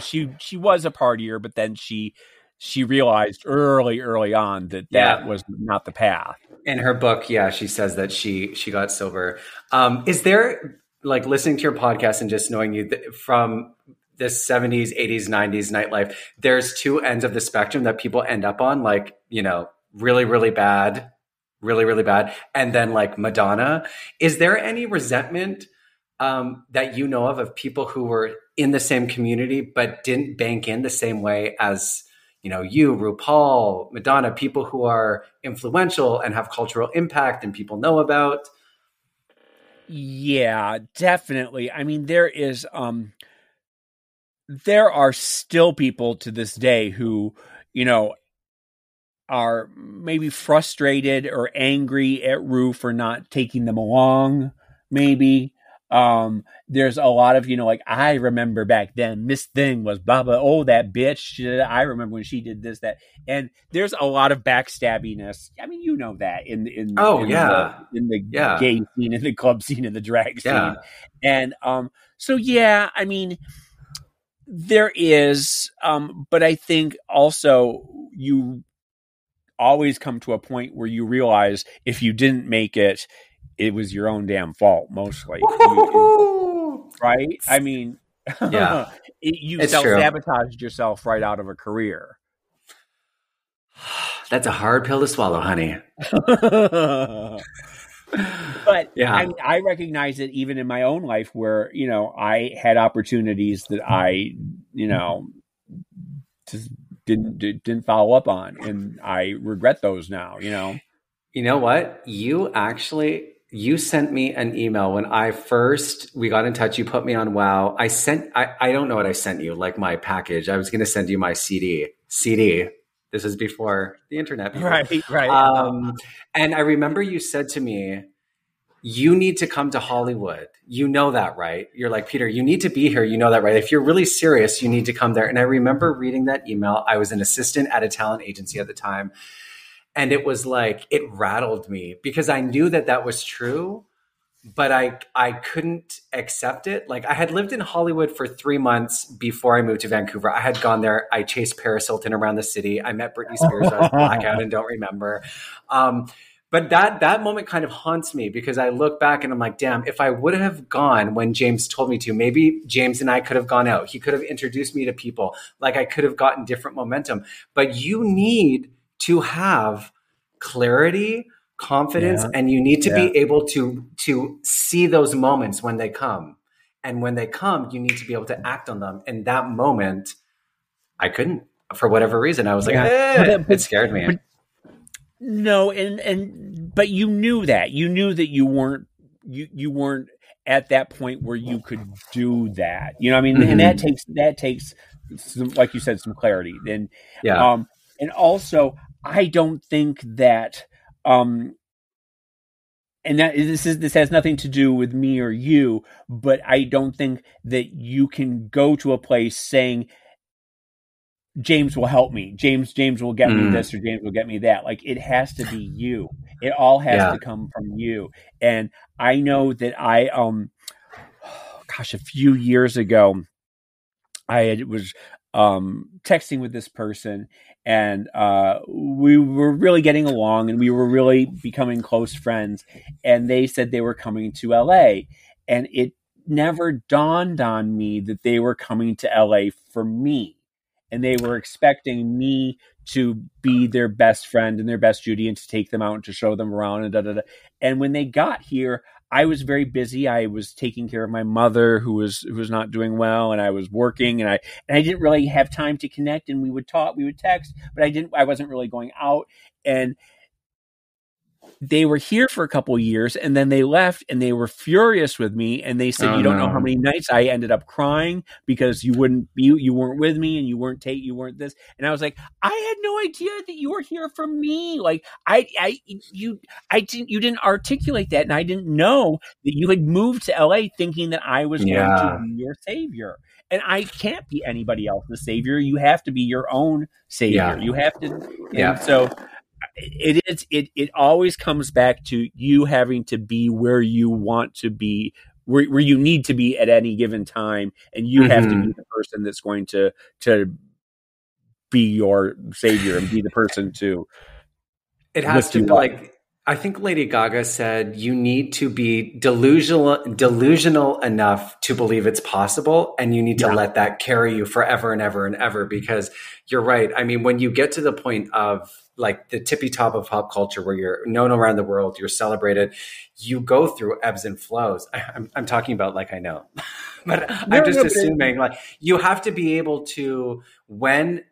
she she was a partier, but then she she realized early early on that that was not the path. In her book, yeah, she says that she she got sober. Um, is there like listening to your podcast and just knowing you from this 70s, 80s, 90s nightlife, there's two ends of the spectrum that people end up on, like, you know, really, really bad, really, really bad, and then like Madonna. Is there any resentment um, that you know of of people who were in the same community but didn't bank in the same way as you know you RuPaul Madonna people who are influential and have cultural impact and people know about? Yeah definitely. I mean there is um there are still people to this day who you know are maybe frustrated or angry at Ru for not taking them along maybe um, there's a lot of, you know, like I remember back then, Miss Thing was Baba. Oh, that bitch. I remember when she did this, that, and there's a lot of backstabbiness. I mean, you know that in in oh in yeah the, in the yeah. gay scene, in the club scene, in the drag scene, yeah. and um, so yeah, I mean, there is, um, but I think also you always come to a point where you realize if you didn't make it it was your own damn fault mostly. You, right? I mean, yeah, you self sabotaged yourself right out of a career. That's a hard pill to swallow, honey. but yeah, I, I, recognize it even in my own life where you know I had opportunities that I you know just didn't didn't follow up on, and I regret those now. You know. You know what? You actually you sent me an email when I first we got in touch. You put me on Wow. I sent I, I don't know what I sent you, like my package. I was gonna send you my CD. CD. This is before the internet. People. Right, right. Um, and I remember you said to me, you need to come to Hollywood. You know that, right? You're like, Peter, you need to be here. You know that, right? If you're really serious, you need to come there. And I remember reading that email. I was an assistant at a talent agency at the time and it was like it rattled me because I knew that that was true but I I couldn't accept it. Like I had lived in Hollywood for three months before I moved to Vancouver. I had gone there. I chased Paris Hilton around the city. I met Britney Spears. I was blackout and don't remember. Um, but that that moment kind of haunts me because I look back and I'm like, damn, if I would have gone when James told me to, maybe James and I could have gone out. He could have introduced me to people. Like I could have gotten different momentum. But you need to have clarity confidence yeah. and you need to yeah. be able to to see those moments when they come and when they come you need to be able to act on them in that moment i couldn't for whatever reason i was like yeah. eh, but, it scared me but, no and and but you knew that you knew that you weren't you you weren't at that point where you could do that you know i mean mm-hmm. and that mm-hmm. takes that takes some, like you said some clarity and yeah um and also I don't think that um and that this is this has nothing to do with me or you, but I don't think that you can go to a place saying James will help me. James James will get mm. me this or James will get me that. Like it has to be you. It all has yeah. to come from you. And I know that I um gosh, a few years ago I was um, texting with this person, and uh, we were really getting along, and we were really becoming close friends. And they said they were coming to LA, and it never dawned on me that they were coming to LA for me, and they were expecting me to be their best friend and their best Judy, and to take them out and to show them around and da da da. And when they got here, I was very busy. I was taking care of my mother who was who was not doing well and I was working and I and I didn't really have time to connect and we would talk, we would text, but I didn't I wasn't really going out and they were here for a couple years and then they left and they were furious with me and they said oh, you don't no. know how many nights I ended up crying because you wouldn't you you weren't with me and you weren't Tate you weren't this and I was like I had no idea that you were here for me like I I you I didn't you didn't articulate that and I didn't know that you had moved to LA thinking that I was yeah. going to be your savior and I can't be anybody else's savior you have to be your own savior yeah. you have to yeah so it is it it always comes back to you having to be where you want to be where, where you need to be at any given time and you mm-hmm. have to be mm-hmm. the person that's going to to be your savior and be the person to it has to be like I think Lady Gaga said you need to be delusional delusional enough to believe it's possible and you need to yeah. let that carry you forever and ever and ever because you're right. I mean when you get to the point of like the tippy top of pop culture where you're known around the world, you're celebrated, you go through ebbs and flows. I, am I'm talking about like I know, but no, I'm just no, assuming like you have to be able to, when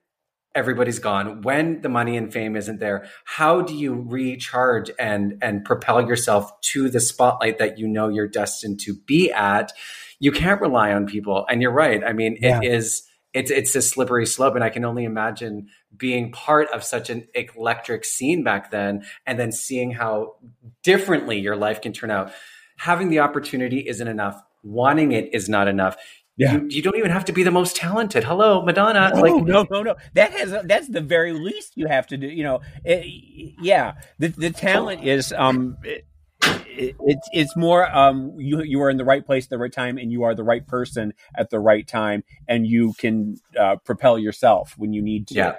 everybody's gone, when the money and fame isn't there, how do you recharge and, and propel yourself to the spotlight that you know you're destined to be at? You can't rely on people. And you're right. I mean, yeah. it is, it's it's a slippery slope and i can only imagine being part of such an electric scene back then and then seeing how differently your life can turn out having the opportunity isn't enough wanting it is not enough yeah. You, you, don't even have to be the most talented. Hello, Madonna. No, like no, no, no. That has that's the very least you have to do. You know, it, yeah. The the talent is um it, it's it's more um you you are in the right place at the right time and you are the right person at the right time and you can uh, propel yourself when you need to. Yeah.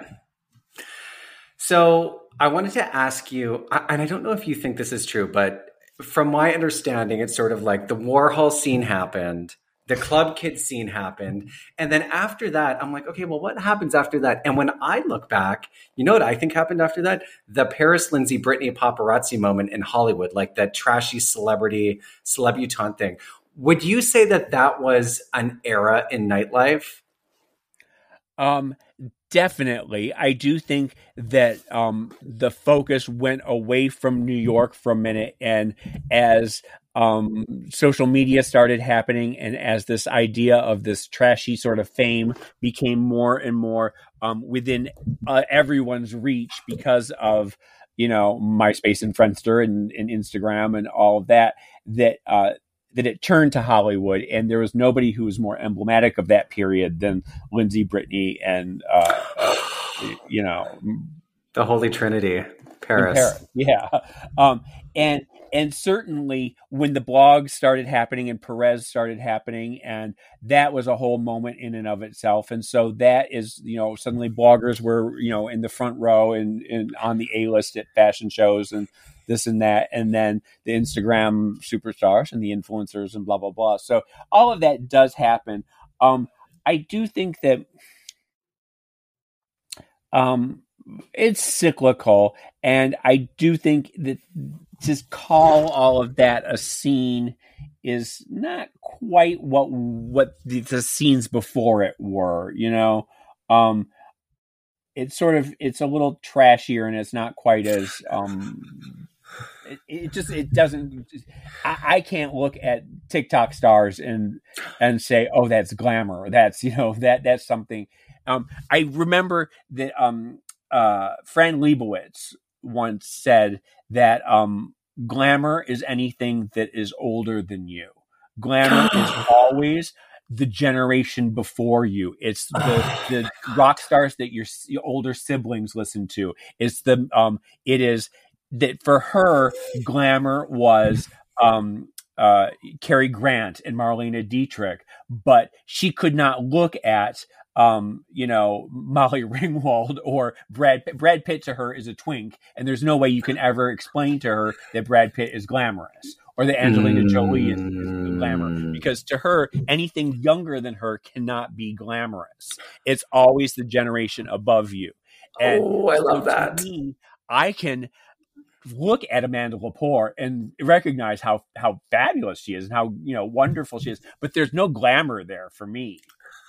So I wanted to ask you, and I don't know if you think this is true, but from my understanding, it's sort of like the Warhol scene happened the club kid scene happened. And then after that, I'm like, okay, well, what happens after that? And when I look back, you know what I think happened after that? The Paris Lindsay Britney paparazzi moment in Hollywood, like that trashy celebrity, celebutante thing. Would you say that that was an era in nightlife? Um, definitely. I do think that um, the focus went away from New York for a minute, and as um, social media started happening, and as this idea of this trashy sort of fame became more and more um, within uh, everyone's reach because of you know MySpace and Friendster and, and Instagram and all of that, that uh, that it turned to Hollywood, and there was nobody who was more emblematic of that period than Lindsay, Britney, and uh, uh you know the Holy Trinity, Paris. Paris. Yeah, um, and and certainly when the blog started happening and Perez started happening, and that was a whole moment in and of itself. And so that is, you know, suddenly bloggers were, you know, in the front row and, and on the A list at fashion shows and this and that, and then the Instagram superstars and the influencers and blah blah blah. So all of that does happen. Um, I do think that um, it's cyclical, and I do think that to call all of that a scene is not quite what what the, the scenes before it were. You know, um, it's sort of it's a little trashier and it's not quite as um, it, it, just it doesn't I, I, can't look at tiktok stars and and say oh that's glamour that's you know that that's something um, i remember that um, uh, fran lebowitz once said that um, glamour is anything that is older than you. Glamour is always the generation before you. It's the, the rock stars that your, your, older siblings listen to. It's the um. It is that for her, glamour was um uh, Cary Grant and Marlene Dietrich, but she could not look at um, you know, Molly Ringwald or Brad Brad Pitt to her is a twink, and there's no way you can ever explain to her that Brad Pitt is glamorous or that Angelina mm. Jolie is, is glamour because to her anything younger than her cannot be glamorous. It's always the generation above you. And oh, I love so that. Me, I can look at Amanda Lepore and recognize how how fabulous she is and how you know wonderful she is, but there's no glamour there for me.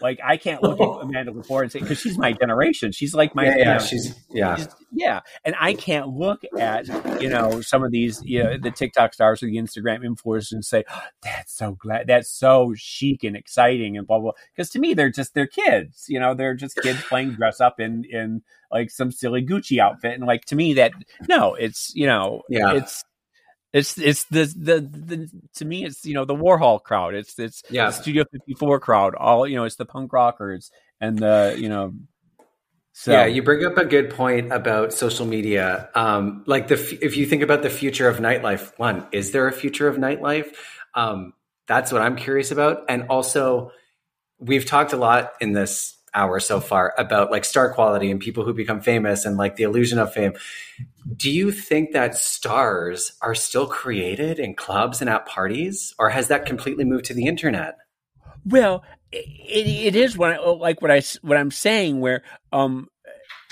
Like I can't look at oh. Amanda Lepore and say because she's my generation. She's like my yeah, yeah she's yeah she's, yeah, and I can't look at you know some of these you know the TikTok stars or the Instagram influencers and say oh, that's so glad that's so chic and exciting and blah blah. Because to me they're just they're kids. You know they're just kids playing dress up in in like some silly Gucci outfit and like to me that no it's you know yeah it's it's it's the, the the to me it's you know the Warhol crowd. It's it's yeah. the Studio 54 crowd. All you know, it's the punk rockers and the you know. So. Yeah, you bring up a good point about social media. Um, like the if you think about the future of nightlife, one is there a future of nightlife? Um, that's what I'm curious about, and also we've talked a lot in this hour so far about like star quality and people who become famous and like the illusion of fame. Do you think that stars are still created in clubs and at parties, or has that completely moved to the internet? Well, it, it is what I, like what I what I'm saying. Where, um,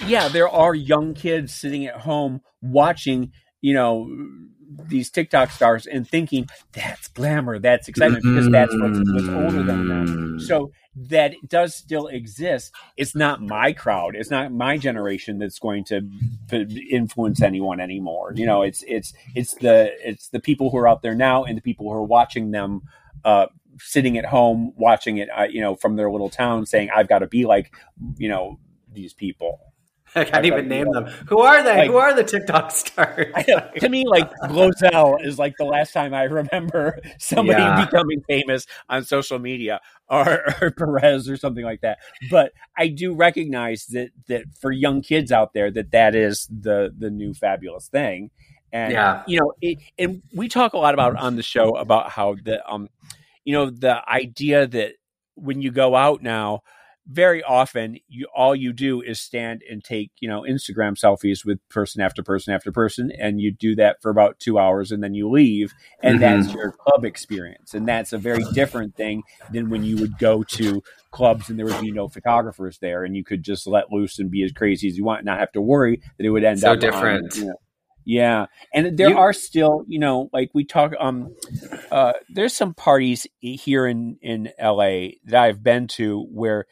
yeah, there are young kids sitting at home watching, you know, these TikTok stars and thinking that's glamour, that's excitement because that's what's, what's older than them. So that does still exist. It's not my crowd. It's not my generation that's going to influence anyone anymore. You know, it's it's it's the it's the people who are out there now and the people who are watching them. Uh, sitting at home watching it, uh, you know, from their little town, saying, "I've got to be like, you know, these people." I can't even name them. Who are they? Like, Who are the TikTok stars? to me, like Glozell is like the last time I remember somebody yeah. becoming famous on social media, or, or, Perez or something like that. But I do recognize that that for young kids out there, that that is the the new fabulous thing. And yeah. you know, it, and we talk a lot about on the show about how the um, you know, the idea that when you go out now very often you all you do is stand and take you know instagram selfies with person after person after person and you do that for about two hours and then you leave and mm-hmm. that's your club experience and that's a very different thing than when you would go to clubs and there would be no photographers there and you could just let loose and be as crazy as you want and not have to worry that it would end so up different on, you know, yeah, and there you, are still, you know, like we talk. Um, uh, there's some parties here in in LA that I've been to where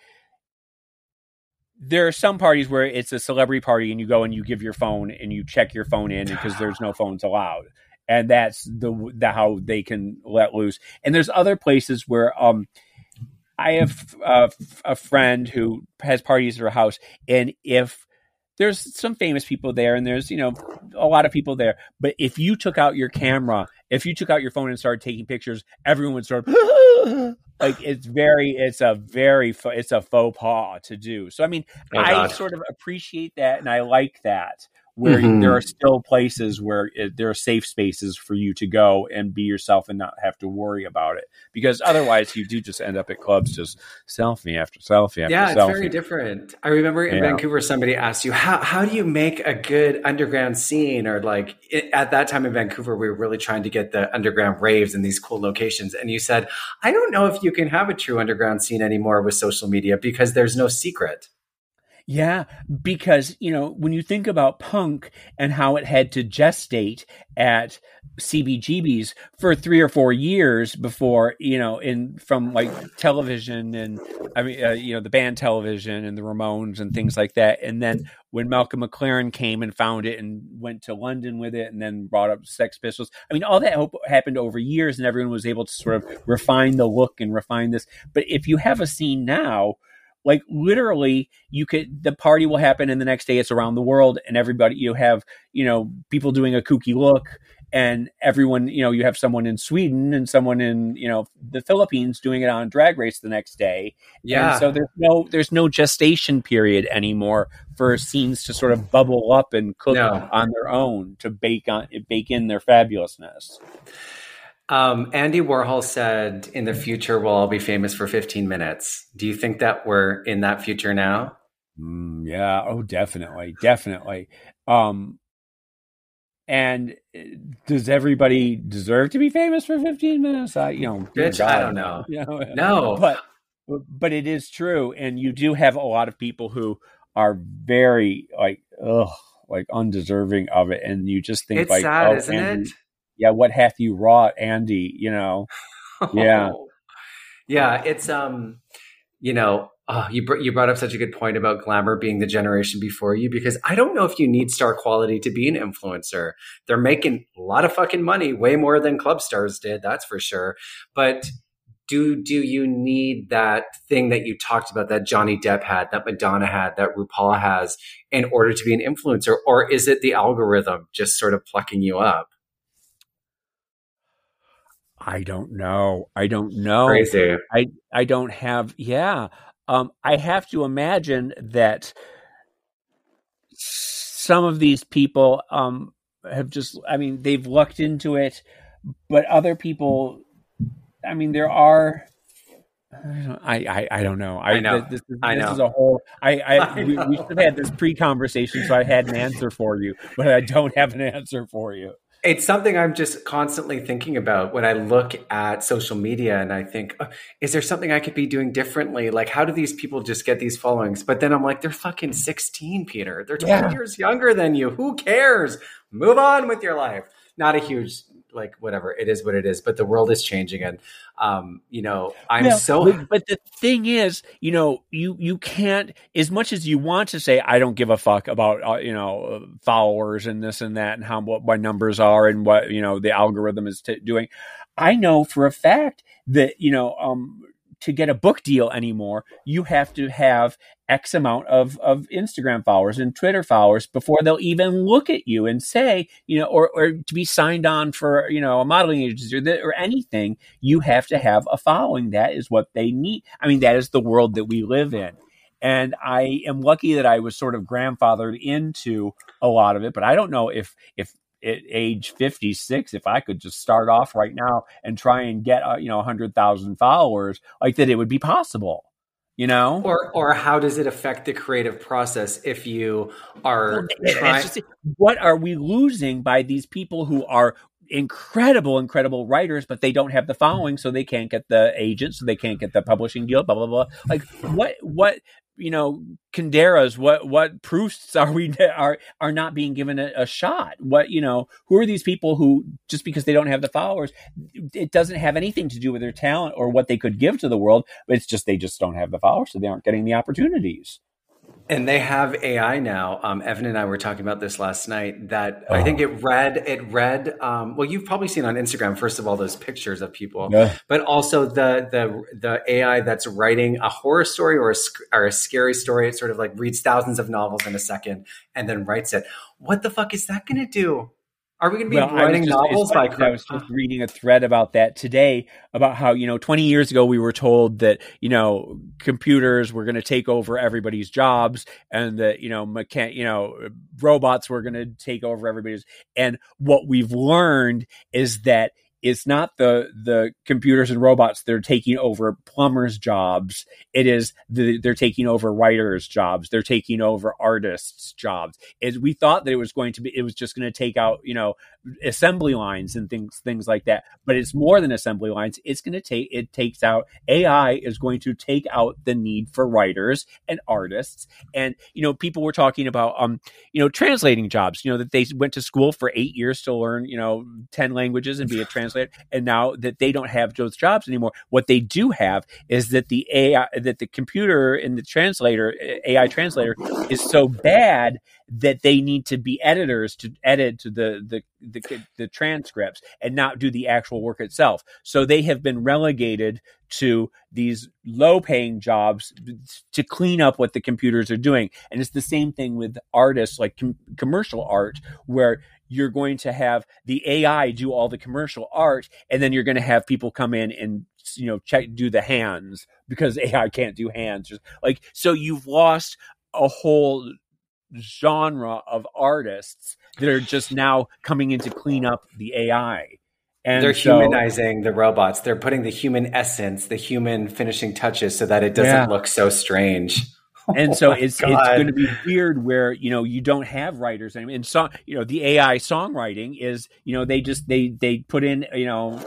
there are some parties where it's a celebrity party and you go and you give your phone and you check your phone in because there's no phones allowed. And that's the, the how they can let loose. And there's other places where um i have a, a friend who has parties at her house. And if there's some famous people there and there's you know a lot of people there. But if you took out your camera if you took out your phone and started taking pictures everyone would start like it's very it's a very it's a faux pas to do. So i mean oh, i sort of appreciate that and i like that where mm-hmm. there are still places where it, there are safe spaces for you to go and be yourself and not have to worry about it. Because otherwise, you do just end up at clubs just selfie after selfie after yeah, selfie. it's very different. I remember in yeah. Vancouver, somebody asked you how how do you make a good underground scene, or like it, at that time in Vancouver, we were really trying to get the underground raves in these cool locations, and you said, I don't know if you can have a true underground scene anymore with social media because there's no secret. Yeah, because, you know, when you think about punk and how it had to gestate at CBGB's for three or four years before, you know, in from like television and I mean, uh, you know, the band television and the Ramones and things like that. And then when Malcolm McLaren came and found it and went to London with it and then brought up Sex Pistols, I mean, all that happened over years and everyone was able to sort of refine the look and refine this. But if you have a scene now, like literally you could the party will happen and the next day it's around the world and everybody you have you know people doing a kooky look and everyone you know you have someone in sweden and someone in you know the philippines doing it on drag race the next day. Yeah. and so there's no there's no gestation period anymore for scenes to sort of bubble up and cook no. on their own to bake on bake in their fabulousness Um, Andy Warhol said, "In the future, we'll all be famous for 15 minutes." Do you think that we're in that future now? Mm, yeah. Oh, definitely, definitely. Um, and uh, does everybody deserve to be famous for 15 minutes? I, you know, Bitch, God, I don't know. You know, No, but but it is true, and you do have a lot of people who are very like, ugh, like undeserving of it, and you just think it's like, sad, oh, isn't Andy, it? Yeah, what hath you wrought, Andy? You know, Yeah. yeah. It's um, you know, oh, you br- you brought up such a good point about glamour being the generation before you because I don't know if you need star quality to be an influencer. They're making a lot of fucking money, way more than club stars did, that's for sure. But do do you need that thing that you talked about that Johnny Depp had, that Madonna had, that RuPaul has in order to be an influencer, or is it the algorithm just sort of plucking you up? I don't know. I don't know. Crazy. I I don't have. Yeah. Um, I have to imagine that some of these people um have just. I mean, they've lucked into it, but other people. I mean, there are. I, I, I don't know. I, I know. This, this, I this know. is a whole. I, I, I we, we should have had this pre-conversation, so I had an answer for you, but I don't have an answer for you. It's something I'm just constantly thinking about when I look at social media and I think, oh, is there something I could be doing differently? Like, how do these people just get these followings? But then I'm like, they're fucking 16, Peter. They're 20 Yeah. years younger than you. Who cares? Move on with your life. Not a huge, like, whatever. It is what it is. But the world is changing. And, um, you know, I'm so. but, the thing is, you know, you you can't as much as you want to say I don't give a fuck about uh, you know followers and this and that and how what my numbers are and what you know the algorithm is t- doing. I know for a fact that you know um to get a book deal anymore, you have to have X amount of, of Instagram followers and Twitter followers before they'll even look at you and say, you know, or, or to be signed on for, you know, a modeling agency or, the, or anything, you have to have a following. That is what they need. I mean, that is the world that we live in. And I am lucky that I was sort of grandfathered into a lot of it, but I don't know if, if, at age 56 if i could just start off right now and try and get uh, you know 100000 followers like that it would be possible you know Or, or how does it affect the creative process if you are Well, it's trying? just- what are we losing by these people who are incredible, incredible writers, but they don't have the following, so they can't get the agent, so they can't get the publishing deal, blah blah blah. Like what what you know, Kunderas, what what Prousts are we are are not being given a, a shot? What you know, who are these people who just because they don't have the followers, it doesn't have anything to do with their talent or what they could give to the world, it's just they just don't have the followers, so they aren't getting the opportunities. And they have AI now. Um, Evan and I were talking about this last night. That I think it read it read. Um, well, you've probably seen on Instagram first of all those pictures of people, Yeah. but also the the the AI that's writing a horror story or a or a scary story. It sort of like reads thousands of novels in a second and then writes it. What the fuck is that going to do? Are we going to be Well, writing just- novels by? 'cause I was just reading a thread about that today about how you know 20 years ago we were told that you know computers were going to take over everybody's jobs and that you know mechan- you know robots were going to take over everybody's and what we've learned is that it's not the the computers and robots that are taking over plumbers jobs. It is the, they're taking over writers jobs. They're taking over artists jobs. Is we thought that it was going to be it was just going to take out you know assembly lines and things things like that. But it's more than assembly lines. It's going to take it takes out ai is going to take out the need for writers and artists. And you know people were talking about um you know translating jobs you know that they went to school for 8 years to learn you know 10 languages and be a translator and now that they don't have those jobs anymore. What they do have is that the ai that the computer and the translator ai translator is so bad that they need to be editors to edit to the the the, the transcripts and not do the actual work itself. So they have been relegated to these low paying jobs to clean up what the computers are doing. And it's the same thing with artists like com- commercial art where you're going to have the AI do all the commercial art and then you're going to have people come in and you know check do the hands because AI can't do hands like so you've lost a whole genre of artists that are just now coming in to clean up the AI. And they're so, humanizing the robots. They're putting the human essence, the human finishing touches, so that it doesn't yeah. look so strange and so oh it's God. it's going to be weird where you know you don't have writers anymore. And so you know the AI songwriting is you know they just they they put in you know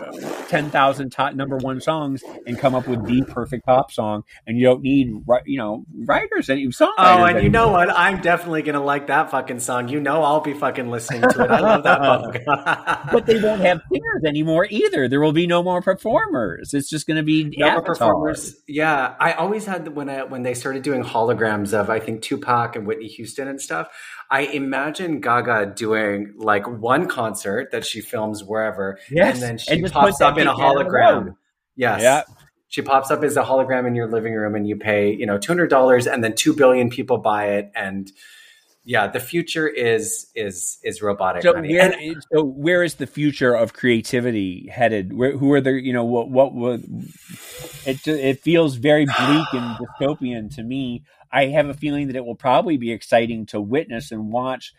ten thousand top number one songs and come up with the perfect pop song, and you don't need you know writers and songwriters. Oh, and you know what? I'm definitely going to like that fucking song. You know, I'll be fucking listening to it. I love that song. but they won't have singers anymore either. There will be no more performers. It's just going to be no more performers. Yeah, I always had when I when they started doing Hall holograms of I think Tupac and Whitney Houston and stuff. I imagine Gaga doing like one concert that she films wherever, yes. and then she and pops up in a hologram. Yes. Yeah. She pops up as a hologram in your living room, and you pay you know two hundred dollars, and then two billion people buy it, and yeah, the future is is is robotic. So where, and, so where is the future of creativity headed? Where, who are the you know what what would it it feels very bleak and dystopian to me. I have a feeling that it will probably be exciting to witness and watch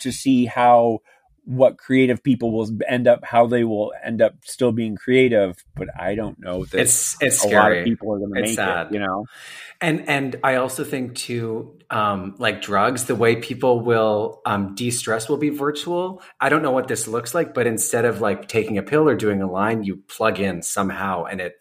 to see how what creative people will end up how they will end up still being creative but i don't know that it's it's a scary. lot of people are going to make sad. it you know and and i also think too um, like drugs the way people will um, de-stress will be virtual i don't know what this looks like but instead of like taking a pill or doing a line you plug in somehow and it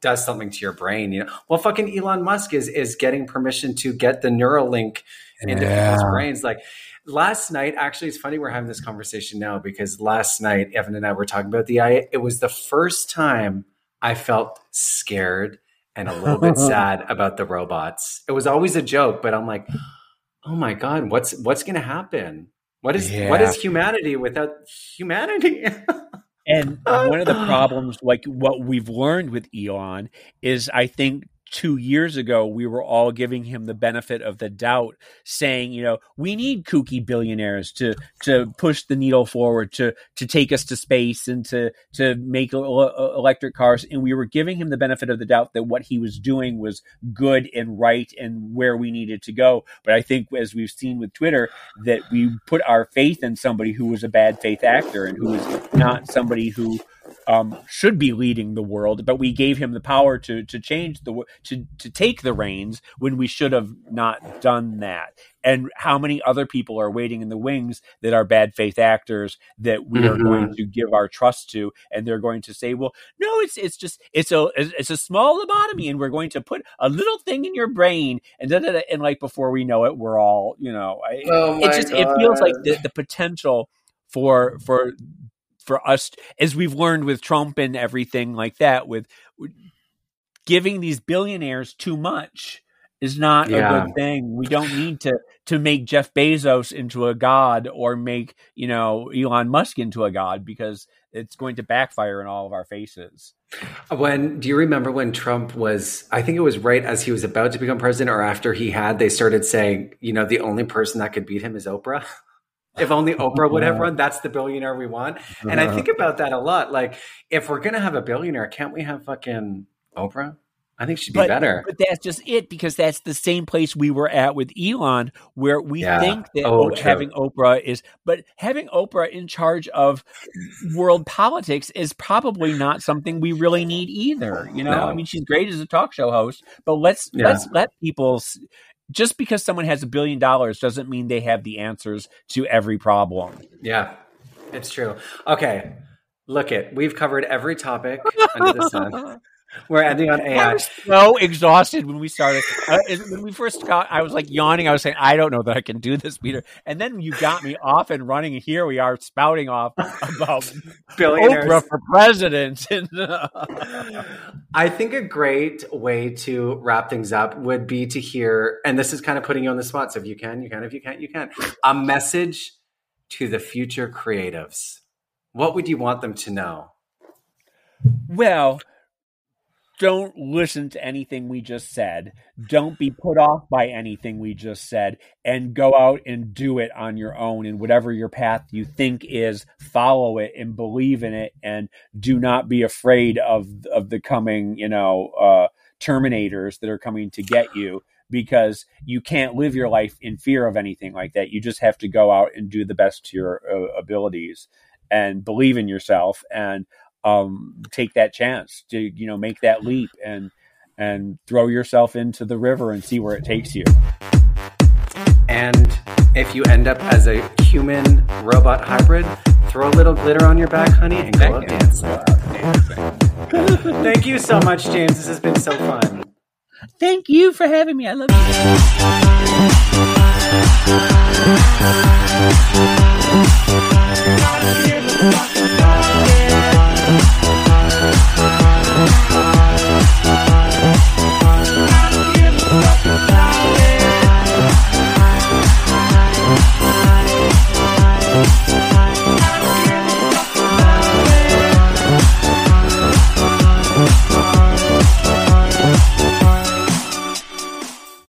does something to your brain you know well fucking elon musk is is getting permission to get the neuralink into yeah. people's brains like last night, actually, it's funny we're having this conversation now because last night, Evan and I were talking about the I. It was the first time I felt scared and a little bit sad about the robots. It was always a joke, but I'm like, oh my god, what's what's going to happen? What is yeah. what is humanity without humanity? and one of the problems, like what we've learned with Elon, is I think two years ago, we were all giving him the benefit of the doubt, saying, you know, we need kooky billionaires to to push the needle forward, to to take us to space and to to make electric cars. And we were giving him the benefit of the doubt that what he was doing was good and right and where we needed to go. But I think, as we've seen with Twitter, that we put our faith in somebody who was a bad faith actor and who was not somebody who um, should be leading the world, but we gave him the power to to change the to to take the reins when we should have not done that. And how many other people are waiting in the wings that are bad faith actors that we mm-hmm. are going mm-hmm. to give our trust to, and they're going to say, "Well, no, it's it's just it's a it's a small lobotomy, and we're going to put a little thing in your brain, and da, da, da, and like before we know it, we're all you know, oh it just God. it feels like the, the potential for for for us as we've learned with Trump and everything like that with giving these billionaires too much is not yeah. a good thing. We don't need to to make Jeff Bezos into a god or make, you know, Elon Musk into a god because it's going to backfire in all of our faces. When do you remember when Trump was I think it was right as he was about to become president or after he had they started saying, you know, the only person that could beat him is Oprah? If only Oprah would have run, that's the billionaire we want. And I think uh-huh. about that a lot. Like, if we're gonna have a billionaire, can't we have fucking Oprah? I think she'd be but, better. But that's just it because that's the same place we were at with Elon, where we yeah. think that oh, having Oprah is, but having Oprah in charge of world politics is probably not something we really need either. You know, no. I mean, she's great as a talk show host, but let's yeah. let's let people just because someone has a billion dollars doesn't mean they have the answers to every problem. Yeah, it's true. Okay, look it. We've covered every topic under the sun. We're ending on AI. I was so exhausted when we started. Uh, when we first got, I was like yawning. I was saying, I don't know that I can do this, Peter. And then you got me off and running. And here we are spouting off about Oprah for president. I think a great way to wrap things up would be to hear, and this is kind of putting you on the spot. So if you can, you can. If you can't, you can. A message to the future creatives. What would you want them to know? Well, don't listen to anything we just said. Don't be put off by anything we just said and go out and do it on your own and whatever your path you think is, follow it and believe in it and do not be afraid of of the coming, you know, uh terminators that are coming to get you because you can't live your life in fear of anything like that. You just have to go out and do the best to your uh, abilities and believe in yourself and um, take that chance to you know make that leap and and throw yourself into the river and see where it takes you. And if you end up as a human robot hybrid, throw a little glitter on your back, honey, and go dance. Thank you so much, James. This has been so fun. Thank you for having me. I love you. Thank